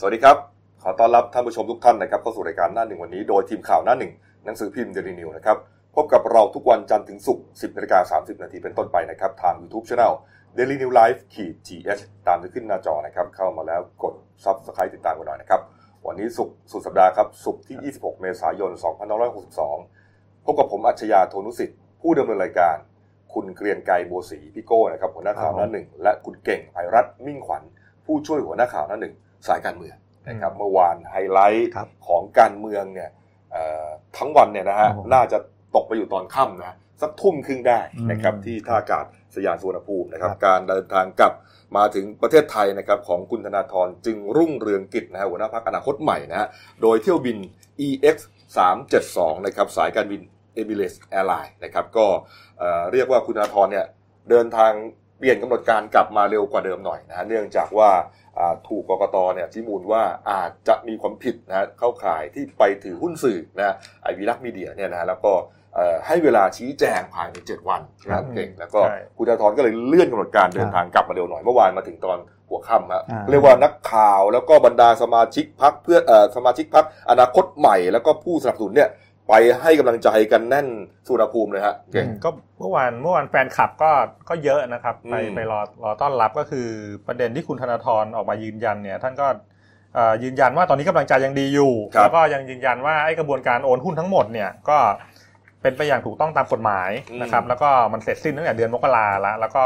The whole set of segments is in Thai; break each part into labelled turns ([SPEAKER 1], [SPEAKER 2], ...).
[SPEAKER 1] สวัสดีครับ ขอต้อนรับท่านผู้ชมทุกท่านนะครับเข้าสู่รายการหน้าหนึ่งวันนี้โดยทีมข่าวหน้าหนึ่งหนังสือพิมพ์เดลินิวนะครับพบกับเราทุกวันจันทร์ถึงศุกร์ 10นาฬิกา30 นาทีเป็นต้นไปนะครับ ทาง YouTube Channel Daily New Life ขีด GH ตามที่ขึ้นหน้าจอนะครับ เข้ามาแล้วกด Subscribe ติดตามกันหน่อยนะครับ วันนี้ศุกร์สุดสัปดาห์ครับศุกร์ที่ 26 เมษายน 2562 พบกับผมอัจฉริยะโทนุสิทธิ์ ผู้ดำเนินรายการ คุณเกรียงไกรบัวศรีพี่โก้นะครับหัวหน้าข่าวหน้าหนึ่งและคุณเก่งไพรัตน์มิ่งขวัญ ผู้ช่วยหัวหน้าข่าวหน้าหนึ่ง สายการเมืองนะครับเมื่อวานไฮไลท์
[SPEAKER 2] ครับ
[SPEAKER 1] ของการเมืองเนี่ยเอ่อทั้งวันเนี่ยนะฮะ
[SPEAKER 2] ครับผม
[SPEAKER 1] น่าจะตกไปอยู่ตอนค่ำนะสักทุ่มครึ่งได้นะครับ
[SPEAKER 2] อืม
[SPEAKER 1] ที่ท่าอากาศสยามสุวรรณภูมินะครับ
[SPEAKER 2] ครับ
[SPEAKER 1] การเดินทางกลับมาถึงประเทศไทยนะครับของคุณธนาธรจึงรุ่งเรืองกิจนะฮะหัวหน้าพักอนาคตใหม่นะฮะโดยเที่ยวบิน EX 372นะครับสายการบิน Emirates Airline นะครับก็เอ่อเรียกว่าคุณธนาธรเนี่ยเดินทางเปลี่ยนกำหนดการกลับมาเร็วกว่าเดิมหน่อยนะฮะเนื่องจากว่าอ่า ถูกกกตเนี่ยชี้มูลว่าอาจจะมีความผิดนะฮะเข้าข่ายที่ไปถือหุ้นสื่อนะไอวีลักมีเดียเนี่ยนะฮะแล้วก็เอ่อให้เวลาชี้แจงภายใน 7 วันนะครับเก่งแล้วก็
[SPEAKER 3] ใช่
[SPEAKER 1] คุณธนาธรก็เลยเลื่อนกำหนดการเดินทางกลับมาเร็วหน่อยเมื่อวานมาถึงตอนหัวค่ำฮะ
[SPEAKER 2] อ่า
[SPEAKER 1] เรียกว่านักข่าวแล้วก็บรรดาสมาชิกพักเพื่อเอ่อสมาชิกพักอนาคตใหม่แล้วก็ผู้สนับสนุนเนี่ย ไปให้กำลังใจกันแน่นสุวรรณภูมิเลยฮะเก่ง
[SPEAKER 3] ก็เมื่อวานเมื่อวานแฟนคลับก็ก็เยอะนะครับไป
[SPEAKER 1] อืม
[SPEAKER 3] ไปรอรอต้อนรับก็คือประเด็นที่คุณธนาธรออกมายืนยันเนี่ยท่านก็เอ่อยืนยันว่าตอนนี้กำลังใจยังดีอยู่
[SPEAKER 1] ครับ
[SPEAKER 3] แล้วก็ยังยืนยันว่าไอ้กระบวนการโอนหุ้นทั้งหมดเนี่ยก็เป็นไปอย่างถูกต้องตามกฎหมายนะครับแล้วก็มันเสร็จสิ้นตั้งแต่เดือนมกราแล้วแล้วก็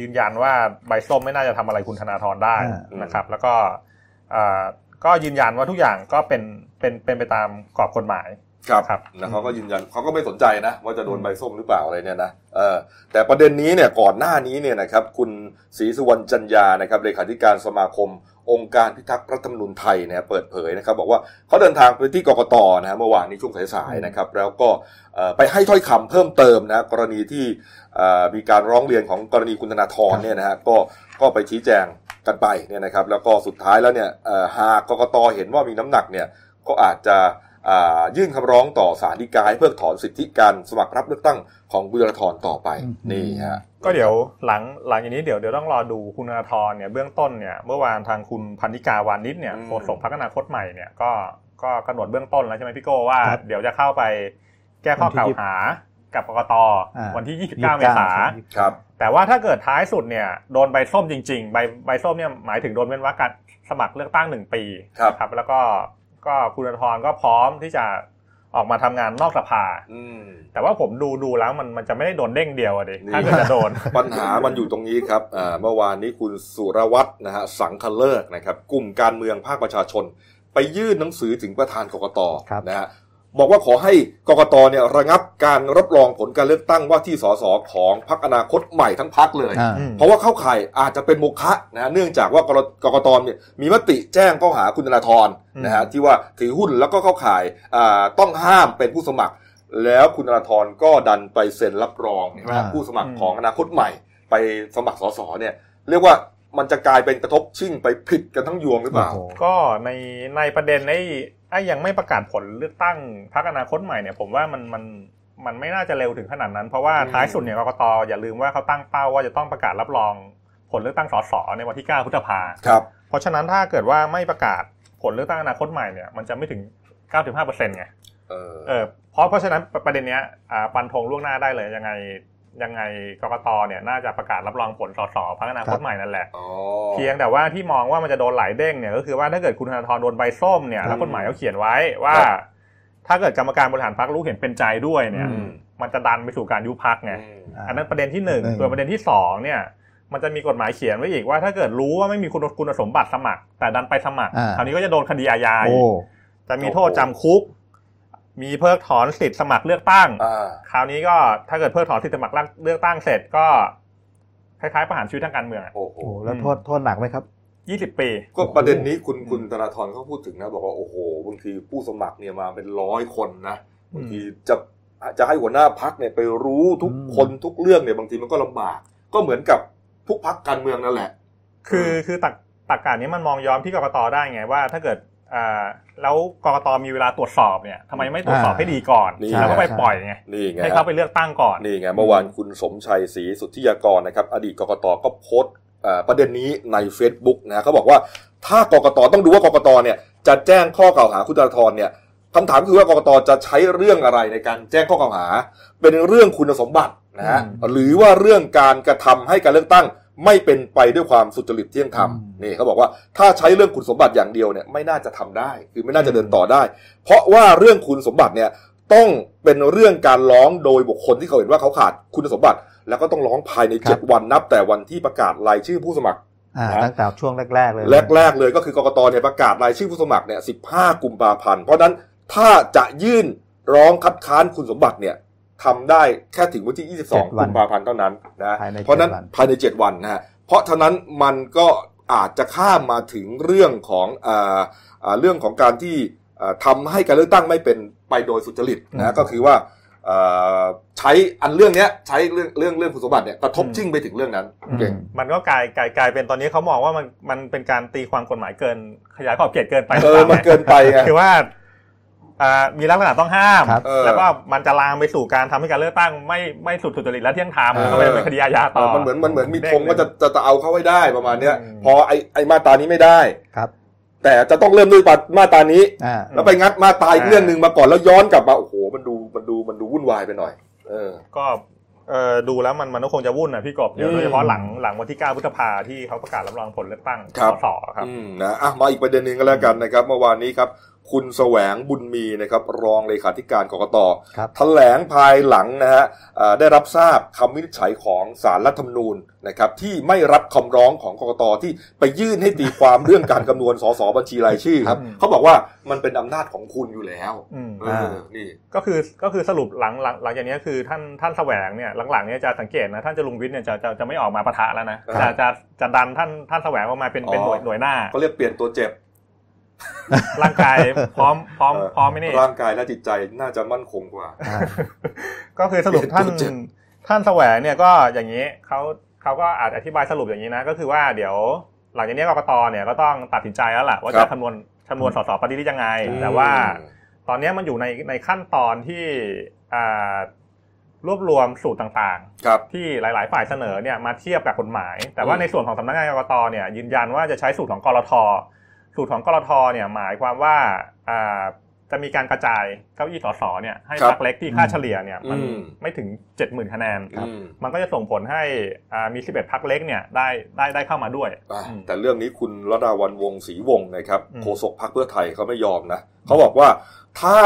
[SPEAKER 3] ยืนยันว่าใบส้มไม่น่าจะทำอะไรคุณธนาธรได้
[SPEAKER 2] อ่า
[SPEAKER 3] นะครับ แล้วก็เอ่อก็ยืนยันว่าทุกอย่างก็เป็นเป็นเป็นไปตามกรอบกฎหมาย
[SPEAKER 1] ครับ
[SPEAKER 3] ครับ
[SPEAKER 1] แล้วเขาก็ยืนยันเขาก็ไม่สนใจนะ ว่าจะโดนใบส้มหรือเปล่าอะไรเนี่ยนะเออแต่ประเด็นนี้เนี่ยก่อนหน้านี้เนี่ยนะครับคุณศรีสุวรรณจันยานะครับเลขาธิการสมาคม องค์การพิทักษ์รัฐธรรมนูญไทยเนี่ยเปิดเผยนะครับ บอกว่าเขาเดินทางไปที่กกตนะฮะเมื่อวานนี้ช่วงสายๆนะครับ แล้วก็เอ่อไปให้ถ้อยคำเพิ่มเติมนะกรณีที่เอ่อมีการร้องเรียนของกรณีคุณธนาธรเนี่ยนะฮะก็ก็ไปชี้แจงกันไปเนี่ยนะครับ แล้วก็สุดท้ายแล้วเนี่ยเอ่อหากกกตเห็นว่ามีน้ำหนักเนี่ยก็อาจจะอ่า ยื่นคำร้องต่อศาลฎีกาให้เพิกถอนสิทธิการสมัครรับเลือกตั้งของบุรธรต่อไป
[SPEAKER 2] อืม
[SPEAKER 1] นี่ฮะ
[SPEAKER 3] ก็เดี๋ยวหลังหลังจากนี้เดี๋ยวเดี๋ยวต้องรอดูคุณธนาธรเนี่ยเบื้องต้นเนี่ยเมื่อวานทางคุณพันธิกาวานิชเนี่ย
[SPEAKER 1] อืม
[SPEAKER 3] โฆษกพรรคอนาคตใหม่เนี่ยก็ก็กำหนดเบื้องต้นแล้วใช่ไหมพี่โก้ว่า
[SPEAKER 2] ครับ
[SPEAKER 3] เดี๋ยวจะเข้าไปแก้ข้อกล่าวหากับกกต
[SPEAKER 2] อ่า
[SPEAKER 3] วันที่ 29
[SPEAKER 2] 29
[SPEAKER 3] เมษา
[SPEAKER 1] ครับ
[SPEAKER 3] แต่ว่าถ้าเกิดท้ายสุดเนี่ยโดนใบส้มจริง ๆ ใบใบส้มเนี่ยหมายถึงโดนเว้นวรรคการสมัครเลือกตั้งหนึ่งปี
[SPEAKER 1] ครับ
[SPEAKER 3] ครับแล้วก็ ก็คุณธนาธรก็พร้อมที่จะออกมาทำงานนอกสภา
[SPEAKER 1] อืม
[SPEAKER 3] แต่ว่าผมดูดูแล้วมันมันจะไม่ได้โดนเด้งเดียวอะดิ
[SPEAKER 1] นี่
[SPEAKER 3] ถ้าเกิดจะโดน
[SPEAKER 1] ปัญหามันอยู่ตรงนี้ครับอ่าเมื่อวานนี้คุณสุรวัตรนะฮะสังคเลิกนะครับ กลุ่มการเมืองภาคประชาชน ไปยื่นหนังสือถึงประธานกกต
[SPEAKER 2] ครับ
[SPEAKER 1] นะฮะ บอกว่าขอให้กกตเนี่ยระงับการรับรองผลการเลือกตั้งว่าที่สสของพรรคอนาคตใหม่ทั้งพรรคเลย
[SPEAKER 2] อ่า
[SPEAKER 3] อืม
[SPEAKER 1] เพราะว่าเข้าข่ายอาจจะเป็นโมฆะนะฮะเนื่องจากว่ากรกกตเนี่ยมีมติแจ้งข้อหาคุณธนาธรนะฮะที่ว่าถือหุ้นแล้วก็เข้าข่ายอ่าต้องห้ามเป็นผู้สมัคร แล้วคุณธนาธรก็ดันไปเซ็นรับรองนะฮะ
[SPEAKER 2] อ่า
[SPEAKER 1] ผู้สมัคร
[SPEAKER 3] อืม
[SPEAKER 1] ของอนาคตใหม่ ไปสมัครสสเนี่ยเรียกว่ามันจะกลายเป็นกระทบชิ่งไปผิดกันทั้งยวงหรือเปล่า
[SPEAKER 2] โอ้โห
[SPEAKER 3] ก็ในในประเด็นไอ้ ไอ้ยังไม่ประกาศผลเลือกตั้งพรรคอนาคตใหม่เนี่ยผมว่ามันมันมันไม่น่าจะเร็วถึงขนาดนั้น เพราะว่า
[SPEAKER 1] อืม
[SPEAKER 3] ท้ายสุดเนี่ยกกตอย่าลืมว่าเขาตั้งเป้าว่าจะต้องประกาศรับรองผลเลือกตั้งสสในวันที่ 9 พฤษภา
[SPEAKER 1] ครับ
[SPEAKER 3] เพราะฉะนั้นถ้าเกิดว่าไม่ประกาศผลเลือกตั้งอนาคตใหม่เนี่ยมันจะไม่ถึง 9-5%ไง
[SPEAKER 1] เออ
[SPEAKER 3] เออเพราะเพราะฉะนั้นประเด็นเนี้ยอ่าฟันธงล่วงหน้าได้เลยยังไง ยังไงกกตเนี่ยน่าจะประกาศรับรองผลสสพรรคอนาคตใหม่นั่นแหละ
[SPEAKER 1] อ๋อ
[SPEAKER 3] เพียงแต่ว่าที่มองว่ามันจะโดนหลายเด้งเนี่ยก็คือว่าถ้าเกิดคุณธนาธรโดนใบส้มเนี่ยแล้วกฎหมายเขาเขียนไว้ว่า
[SPEAKER 1] ครับ
[SPEAKER 3] ถ้าเกิดกรรมการบริหารพรรครู้เห็นเป็นใจด้วยเนี่ย
[SPEAKER 1] อืม
[SPEAKER 3] มันจะดันไปสู่การยุบพรรคไง
[SPEAKER 1] อืม
[SPEAKER 2] อ่า
[SPEAKER 3] อันนั้นประเด็นที่หนึ่ง
[SPEAKER 2] หนึ่ง
[SPEAKER 3] ส่วนประเด็นที่สองเนี่ยมันจะมีกฎหมายเขียนไว้อีกว่าถ้าเกิดรู้ว่าไม่มีคุณคุณสมบัติสมัคร แต่ดันไปสมัคร
[SPEAKER 2] อ่า
[SPEAKER 3] คราวนี้ก็จะโดนคดีอาญาอี
[SPEAKER 2] โอ้
[SPEAKER 3] กจะมีโทษจำคุก มีเพิกถอนสิทธิ์สมัครเลือกตั้ง
[SPEAKER 1] อ่า
[SPEAKER 3] คราวนี้ก็ถ้าเกิดเพิกถอนสิทธิ์สมัครเลือกตั้งเสร็จก็คล้ายๆประหารชีวิตทางการเมือง
[SPEAKER 1] โอ้โห
[SPEAKER 2] โหแล้วโทษโทษหนักไหมครับ
[SPEAKER 3] ยี่สิบปี
[SPEAKER 1] ก็ประเด็นนี้คุณคุณธนาธรเขาพูดถึงนะ บอกว่าโอ้โหบางทีผู้สมัครเนี่ยมาเป็นร้อยคนนะบางทีจะจะให้หัวหน้าพักเนี่ยไปรู้ทุก
[SPEAKER 2] อืม
[SPEAKER 1] คนทุกเรื่องเนี่ยบางทีมันก็ลำบาก ก็เหมือนกับทุกพักการเมืองนั่นแหละ
[SPEAKER 3] คือคือตักตักการนี้มันมองย้อนที่กกตได้ไงว่า ถ้าเกิดอ่า แล้วกกตมีเวลาตรวจสอบเนี่ยทำไมไม่ตรวจสอบ
[SPEAKER 2] อ่า
[SPEAKER 3] ให้ดีก่อน
[SPEAKER 1] นี่
[SPEAKER 3] แล้วก็ไป
[SPEAKER 2] ใช่
[SPEAKER 3] ปล่อยไง
[SPEAKER 1] นี่ไง
[SPEAKER 3] ให้เขาไปเลือกตั้งก่อน
[SPEAKER 1] นี่ไงเมื่อวานคุณสมชัยศรีสุทธิยากรนะครับ อดีตกกตก็โพสต์เอ่อประเด็นนี้ใน Facebook นะเขาบอกว่าถ้ากกตต้องดูว่ากกตเนี่ยจะแจ้งข้อกล่าวหาคุณธนาธรเนี่ยคำถามคือว่ากกตจะใช้เรื่องอะไรในการแจ้งข้อกล่าวหา เป็นเรื่องคุณสมบัตินะฮะหรือว่าเรื่องการกระทำให้การเลือกตั้ง ไม่เป็นไปด้วยความสุจริตเที่ยงธรรมนี่เขาบอกว่าถ้าใช้เรื่องคุณสมบัติอย่างเดียวเนี่ยไม่น่าจะทำได้ คือไม่น่าจะเดินต่อได้ เพราะว่าเรื่องคุณสมบัติเนี่ยต้องเป็นเรื่องการร้องโดยบุคคลที่เขาเห็นว่าเขาขาดคุณสมบัติ แล้วก็ต้องร้องภายในเจ็ดวันนับ แต่วันที่ประกาศรายชื่อผู้สมัคร
[SPEAKER 2] อ่าตั้งแต่ช่วงแรก ๆ เลย
[SPEAKER 1] แรก ๆ เลยก็คือกกตเนี่ยประกาศรายชื่อผู้สมัครเนี่ย15กุมภาพันธ์เพราะนั้นถ้าจะยื่นร้องคัดค้านคุณสมบัติเนี่ย ทำได้แค่ถึงวันที่ 22กุมภาพันธ์เท่านั้นนะ
[SPEAKER 2] ภายใน
[SPEAKER 1] เพราะนั้น
[SPEAKER 2] เจ็ดวัน
[SPEAKER 1] ภายใน 7 วันนะฮะเพราะฉะนั้นมันก็อาจจะข้ามมาถึงเรื่องของอ่าอ่าเรื่องของการที่อ่าทำให้การเลือกตั้งไม่เป็นไปโดยสุจริตนะก็คือว่าอ่าใช้อันเรื่องเนี้ยใช้เรื่องเรื่องเรื่องคุณสมบัติเนี่ยกระทบชิ่งไปถึงเรื่องนั้น
[SPEAKER 3] อืม
[SPEAKER 1] เก่ง
[SPEAKER 3] มันก็กลายกลายกลายเป็นตอนนี้เขามองว่ามันมันเป็นการตีความกฎหมายเกิน ขยายขอบเขตเกินไป
[SPEAKER 1] เออมันเกินไปไง
[SPEAKER 3] คือว่าอ่า มีลักษณะต้องห้าม
[SPEAKER 2] ครับ
[SPEAKER 1] เออ
[SPEAKER 3] แล้วก็มันจะลามไปสู่การทำให้การเลือกตั้งไม่ไม่สุดสุจริตและเที่ยงธรรม
[SPEAKER 1] เออ
[SPEAKER 3] ก็เลยเป็นคดีอาญาต่อ
[SPEAKER 1] มันเหมือนมันเหมือนมี
[SPEAKER 3] ด้
[SPEAKER 1] ธงว่าจะจะจะเอาเข้าให้ได้ประมาณเนี้ย
[SPEAKER 3] อืม
[SPEAKER 1] พอไอไอมาตรานี้ไม่ได้
[SPEAKER 2] ครับ
[SPEAKER 1] แต่จะต้องเริ่มด้วยมาตรานี้
[SPEAKER 2] อ่า
[SPEAKER 1] แล้วไปงัดมาตราอีกเรื่องหนึ่งมาก่อนแล้วย้อนกลับมาโอ้โหมันดูมันดูมันดูวุ่นวายไปหน่อย เออ
[SPEAKER 3] ก็เออดูแล้วมันมันก็คงจะวุ่นนะพี่กบเดี๋ยว
[SPEAKER 1] อืม
[SPEAKER 3] โดยเฉพาะหลังหลังวันที่ 9 พฤษภาที่เขาประกาศรับรองผลเลือกตั้ง
[SPEAKER 1] ครับ
[SPEAKER 3] สสครับ
[SPEAKER 1] อืมนะอะมาอีกประเด็นหนึ่งก็แล้วกันนะครับเมื่อวานนี้ครับ คุณแสวงบุญมีนะครับรองเลขาธิการกกต
[SPEAKER 2] ครับ
[SPEAKER 1] แถลงภายหลังนะฮะเอ่อได้รับทราบคำวินิจฉัยของสารรัฐธรรมนูญนะครับที่ไม่รับคำร้องของกกตที่ไปยื่นให้ตีความเรื่องการคำนวณสสบัญชีรายชื่อครับ
[SPEAKER 3] อืม
[SPEAKER 1] เขาบอกว่ามันเป็นอำนาจของคุณอยู่แล้ว
[SPEAKER 3] อืม
[SPEAKER 1] เออนี่
[SPEAKER 3] ก็คือก็คือสรุปหลังหลังหลังจากนี้คือท่านท่านแสวงเนี่ยหลังๆเนี่ยจะสังเกตนะท่านจะลุงวิทย์เนี่ยจะจะจะไม่ออกมาปะทะแล้วนะครับจะจะจะดันท่านท่านแสวงออกมาเป็นเป็นหน่วย
[SPEAKER 1] อ๋อ
[SPEAKER 3] หน่วยหน้า
[SPEAKER 1] เขาเรียกเปลี่ยนตัวเจ็บ
[SPEAKER 3] ร่างกายพร้อมพร้อมพร้อมไหมนี่
[SPEAKER 1] ร่างกายและจิตใจน่าจะมั่นคงกว่า
[SPEAKER 2] อ่า
[SPEAKER 3] ก็คือสรุปท่าน
[SPEAKER 1] ตัวเจ็บ
[SPEAKER 3] ท่านแสวงเนี่ยก็อย่างนี้เขาเขาก็อาจอธิบายสรุปอย่างนี้นะ ก็คือว่าเดี๋ยว หลังจากนี้กกตเนี่ยก็ต้องตัดสินใจแล้วล่ะว่า
[SPEAKER 1] ครั
[SPEAKER 3] จะ
[SPEAKER 1] บ
[SPEAKER 3] คำนวณคำนวณสสปฏิริษียังไง
[SPEAKER 1] อืม
[SPEAKER 3] แต่ว่าตอนนี้มันอยู่ในในขั้นตอนที่อ่ารวบรวมสูตรต่าง
[SPEAKER 1] ครับ
[SPEAKER 3] ๆที่หลาย ๆ ฝ่ายเสนอเนี่ยมาเทียบกับกฎหมาย แต่ว่า
[SPEAKER 1] อืม
[SPEAKER 3] ในส่วนของสำนักงานกรกตเนี่ยยืนยันว่าจะใช้สูตรของกรท สูตรของกรทเนี่ยหมายความว่าอ่าจะมีการกระจายเก้าอี้สสเนี่ยให้
[SPEAKER 1] ครับ
[SPEAKER 3] พรรคเล็กที่ค่าเฉลี่ยเนี่ยมัน
[SPEAKER 1] อืม
[SPEAKER 3] ไม่ถึง 70,000คะแนน
[SPEAKER 1] อืม
[SPEAKER 3] มันก็จะส่งผลให้อ่ามี 11พรรคเล็กเนี่ยได้ได้ได้เข้ามาด้วย
[SPEAKER 1] อะ
[SPEAKER 3] อืม
[SPEAKER 1] แต่เรื่องนี้คุณรดาวันวงศรีวงศ์นะครับ
[SPEAKER 3] อืม
[SPEAKER 1] โฆษกพรรคเพื่อไทยเขาไม่ยอมนะเขาบอกว่าถ้า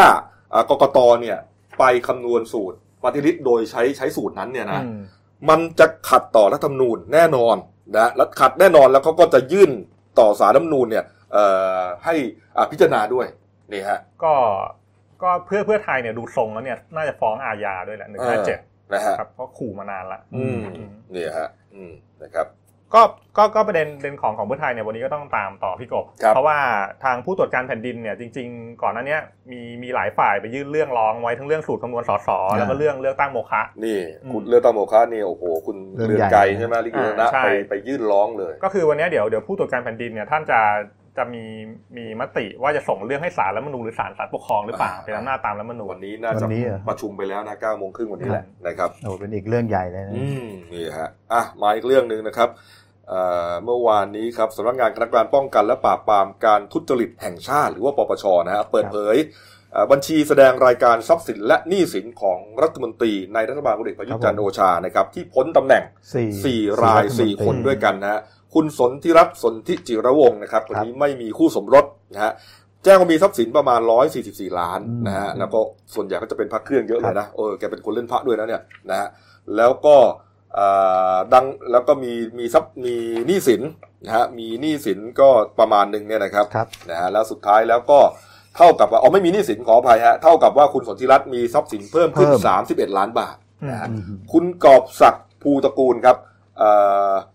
[SPEAKER 1] อ่ากกตเนี่ยไปคำนวณสูตรปฏิริษีโดยใช้ใช้สูตรนั้นเนี่ยนะ
[SPEAKER 3] อืม
[SPEAKER 1] มันจะขัดต่อรัฐธรรมนูญแน่นอนนะและขัดแน่นอนแล้วเขาก็จะยื่นต่อสารรัฐธรรมนูญเนี่ยเอ่อ ให้อ่าพิจารณาด้วยนี่ฮะ
[SPEAKER 3] ก็ก็เพื่อเพื่อไทยเนี่ยดูทรงแล้วเนี่ยน่าจะฟ้องอาญาด้วยแหละหนึ่งห้าเจ็ด
[SPEAKER 1] นะฮะ
[SPEAKER 3] ครับเพราะขู่มานานละ
[SPEAKER 1] อืมนี่ฮะอืมนะครับ
[SPEAKER 3] ก็ก็ก็ประเด็นเด่นของของเพื่อไทยเนี่ยวันนี้ก็ต้องตามต่อพี่กบ
[SPEAKER 1] ครับ
[SPEAKER 3] เพราะว่าทางผู้ตรวจการแผ่นดินเนี่ยจริง ๆ ก่อนหน้าเนี้ยมีมีหลายฝ่ายไปยื่นเรื่องร้องไว้ทั้งเรื่องสูตรคำนวณสสแล้วก็เรื่องเลือกตั้งโมฆะ
[SPEAKER 1] นี่
[SPEAKER 3] อืม
[SPEAKER 1] คุณเลือกตั้งโมฆะนี่โอ้โหคุณ
[SPEAKER 2] เรื่อง
[SPEAKER 1] เรือง
[SPEAKER 2] ใหญ่
[SPEAKER 1] ไกรใช่ไหมลิขิตนะ
[SPEAKER 3] อ่าใช่
[SPEAKER 1] ไปไปยื่นร้องเลย
[SPEAKER 3] ก็คือวันนี้เดี๋ยวเดี๋ยวผู้ตรวจการแผ่นดินเนี่ยท่านจะ จะมีมีมติว่าจะส่งเรื่องให้ศาลรัฐธรรมนูญหรือศาลศาลปกครองหรือเปล่า
[SPEAKER 1] อ่า
[SPEAKER 3] เป็นอำนาจตามรัฐธรรมนูญ
[SPEAKER 1] วันนี้น่าจะ
[SPEAKER 2] วันนี้เหรอ
[SPEAKER 1] ประชุมไปแล้วนะเก้าโมงครึ่งวันนี้แหละนะครับ
[SPEAKER 2] โอ้เป็นอีกเรื่องใหญ่เลยนะ
[SPEAKER 1] อืมนี่ฮะอะมาอีกเรื่องหนึ่งนะครับเอ่อเมื่อวานนี้ครับสำนักงานคณะกรรมการป้องกันและปราบปรามการทุจริตแห่งชาติ หรือว่าปปชนะฮะเปิดเผยเอ่อบัญชีแสดงรายการทรัพย์สินและหนี้สินของรัฐมนตรีในรัฐบาลพลเอกประยุทธ์จันทร์โอชานะครับที่พ้นตำแหน่ง
[SPEAKER 2] สี่
[SPEAKER 1] สี่ราย
[SPEAKER 2] รัฐม
[SPEAKER 1] สี่
[SPEAKER 2] ตรี
[SPEAKER 1] คนด้วยกันนะฮะ คุณสนธิรัตน์สนธิจิรวงศ์นะครับคนนี้ไม่มีคู่สมรสนะฮะแจ้งว่ามีทรัพย์สินประมาณ 144 ล้านนะฮะแล้วก็ส่วนใหญ่ก็จะเป็นพระเครื่องเยอะเลยนะเออแกเป็นคนเล่นพระด้วยนะเนี่ยนะฮะแล้วก็อ่าดังแล้วก็มีมีทรัพย์มีหนี้สินนะฮะมีหนี้สินก็ประมาณหนึ่งเนี่ยนะครับ
[SPEAKER 2] ครับ
[SPEAKER 1] นะฮะแล้วสุดท้ายแล้วก็เท่ากับว่าอ๋อไม่มีหนี้สินขออภัยฮะเท่ากับว่าคุณสนธิรัตน์มีทรัพย์สินเพิ่มขึ้น
[SPEAKER 2] เพิ่ม
[SPEAKER 1] 31 ล้านบาทนะฮะ
[SPEAKER 2] อืม
[SPEAKER 1] คุณกอบศักดิ์ภูตระกูลครับเอ่อ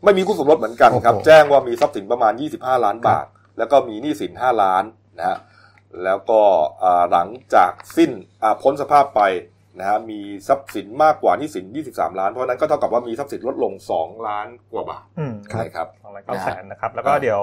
[SPEAKER 1] ไม่มีคู่สมรสเหมือนกันครับ
[SPEAKER 2] โอ้โห
[SPEAKER 1] แจ้งว่ามีทรัพย์สินประมาณ 25 ล้านบาท แล้วก็มีหนี้สิน 5 ล้านนะฮะแล้วก็อ่าหลังจากสิ้นอ่าพ้นสภาพไปนะฮะมีทรัพย์สินมากกว่าหนี้สิน 23 ล้าน เพราะฉะนั้นก็เท่ากับว่ามีทรัพย์สินลดลง 2 ล้านกว่าบาท
[SPEAKER 3] อืม
[SPEAKER 1] นะครับ
[SPEAKER 3] สองล้านเก้าแสนนะครับแล้วก็เดี๋ยว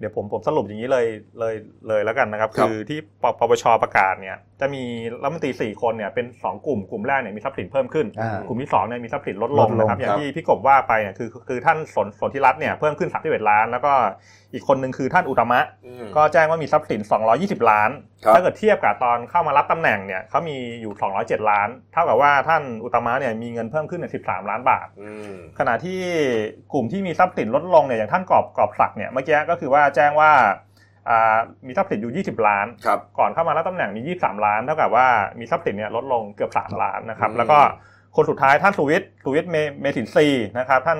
[SPEAKER 3] เดี๋ยวผมผมสรุปอย่างนี้เลยเลยเลยแล้วกันนะครับ
[SPEAKER 1] ครับ
[SPEAKER 3] คือที่ปปปชประกาศเนี่ยจะมีรัฐมนตรีสี่คนเนี่ยเป็นสองกลุ่มกลุ่มแรกเนี่ยมีทรัพย์สินเพิ่มขึ้น
[SPEAKER 2] อ่าก
[SPEAKER 3] ลุ่มที่สองเนี่ยมีทรัพย์สินลดลง
[SPEAKER 2] ลดลง
[SPEAKER 3] นะครับอย่างที่พี่กบว่าไปเนี่ยคือคือท่านสนสนธิรัตน์เนี่ยเพิ่มขึ้น31ล้าน แล้วก็อีกคนหนึ่งคือท่านอุตตมะ
[SPEAKER 1] อืม
[SPEAKER 3] ก็แจ้งว่ามีทรัพย์สิน220ล้าน
[SPEAKER 1] ครับ
[SPEAKER 3] ถ้าเกิดเทียบกับตอนเข้ามารับตำแหน่งเนี่ยเขามีอยู่ 207 ล้าน เท่ากับว่าท่านอุตตมะเนี่ยมีเงินเพิ่มขึ้นใน13 ล้านบาท
[SPEAKER 1] อืม
[SPEAKER 3] ขณะที่กลุ่มที่มีทรัพย์สินลดลงเนี่ยอย่างท่านกอบกอบศักดิ์เนี่ยเมื่อกี้ก็คือว่าแจ้งว่าอ่ามีทรัพย์สินอยู่ 20 ล้าน
[SPEAKER 1] ครับ
[SPEAKER 3] ก่อนเข้ามารับตำแหน่งมี 23 ล้าน เท่ากับว่ามีทรัพย์สินเนี่ยลดลงเกือบ 3 ล้านนะครับ
[SPEAKER 1] อืม
[SPEAKER 3] แล้วก็คนสุดท้ายท่านสุวิทย์สุวิทย์เมเมษินทรีย์นะครับท่าน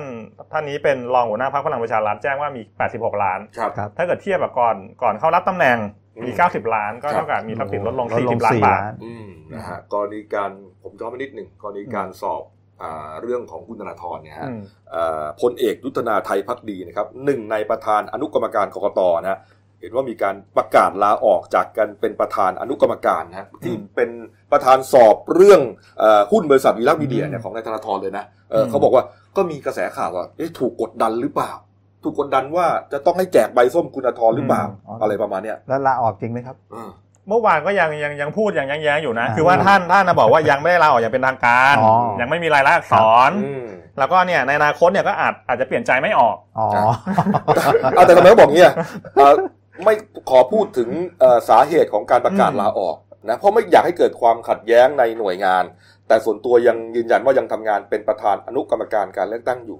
[SPEAKER 3] ท่านนี้เป็นรองหัวหน้าพรรคพลังประชารัฐแจ้งว่ามี 86 ล้าน
[SPEAKER 1] ครับ
[SPEAKER 2] ครับ
[SPEAKER 3] ถ้าเกิดเทียบกับก่อนก่อนเข้ารับตำแหน่ง มี
[SPEAKER 1] อืม
[SPEAKER 3] 90 ล้านก็
[SPEAKER 1] ครับ
[SPEAKER 3] เท่ากับมีทรัพย์สินลดลง
[SPEAKER 2] ลดลง
[SPEAKER 3] 40 ล้าน
[SPEAKER 2] สี่
[SPEAKER 3] บาท
[SPEAKER 2] ล้าน
[SPEAKER 1] อืมนะฮะกรณีการผมย้อนไปนิดหนึ่งกรณีการสอบอ่าเรื่องของคุณธนาธรเนี่ยฮะ
[SPEAKER 3] อืม
[SPEAKER 1] อ่าพลเอกยุทธนาไทยภักดีนะครับหนึ่งในประธานอนุกรรมการกกตนะฮะเห็นว่ามีการประกาศลาออกจากการเป็นประธานอนุกรรมการนะฮะที่เป็นประธานสอบเรื่องเออหุ้นบริษัทวีลักษณ์มีเดียเนี่ยของนายธนาธรเลยนะเออ
[SPEAKER 3] อืม
[SPEAKER 1] เขาบอกว่าก็มีกระแสข่าวว่าเอ๊ะถูกกดดันหรือเปล่า ถูกกดดันว่าจะต้องให้แจกใบส้มคุณธนาธรหรือเปล่า
[SPEAKER 2] อืม
[SPEAKER 1] อะไรประมาณเนี้ย
[SPEAKER 2] แล้วลาออกจริงไหมครับ
[SPEAKER 1] เออ
[SPEAKER 3] เมื่อวานก็ยังยังยังพูดยังยังแย้งอยู่นะ
[SPEAKER 2] อ่า
[SPEAKER 3] คือว่าท่านท่านนะบอกว่ายังไม่ได้ลาออกอย่างเป็นทางการ
[SPEAKER 2] อ๋อ
[SPEAKER 3] ยังไม่มีรายลักษณ์อักษร
[SPEAKER 1] อืม
[SPEAKER 3] แล้วก็เนี่ยในอนาคตเนี่ยก็อาจอาจจะเปลี่ยนใจไม่ออก
[SPEAKER 2] อ๋อ
[SPEAKER 1] เอาแต่ทำไมเขาบอกเงี้ยเอ่อไม่ขอพูดถึงเอ่อสาเหตุของการประกาศ
[SPEAKER 3] อืม
[SPEAKER 1] ลาออกนะเพราะไม่อยากให้เกิดความขัดแย้งในหน่วยงาน แต่ส่วนตัวยังยืนยันว่ายังทำงานเป็นประธานอนุกรรมการการเลือกตั้งอยู่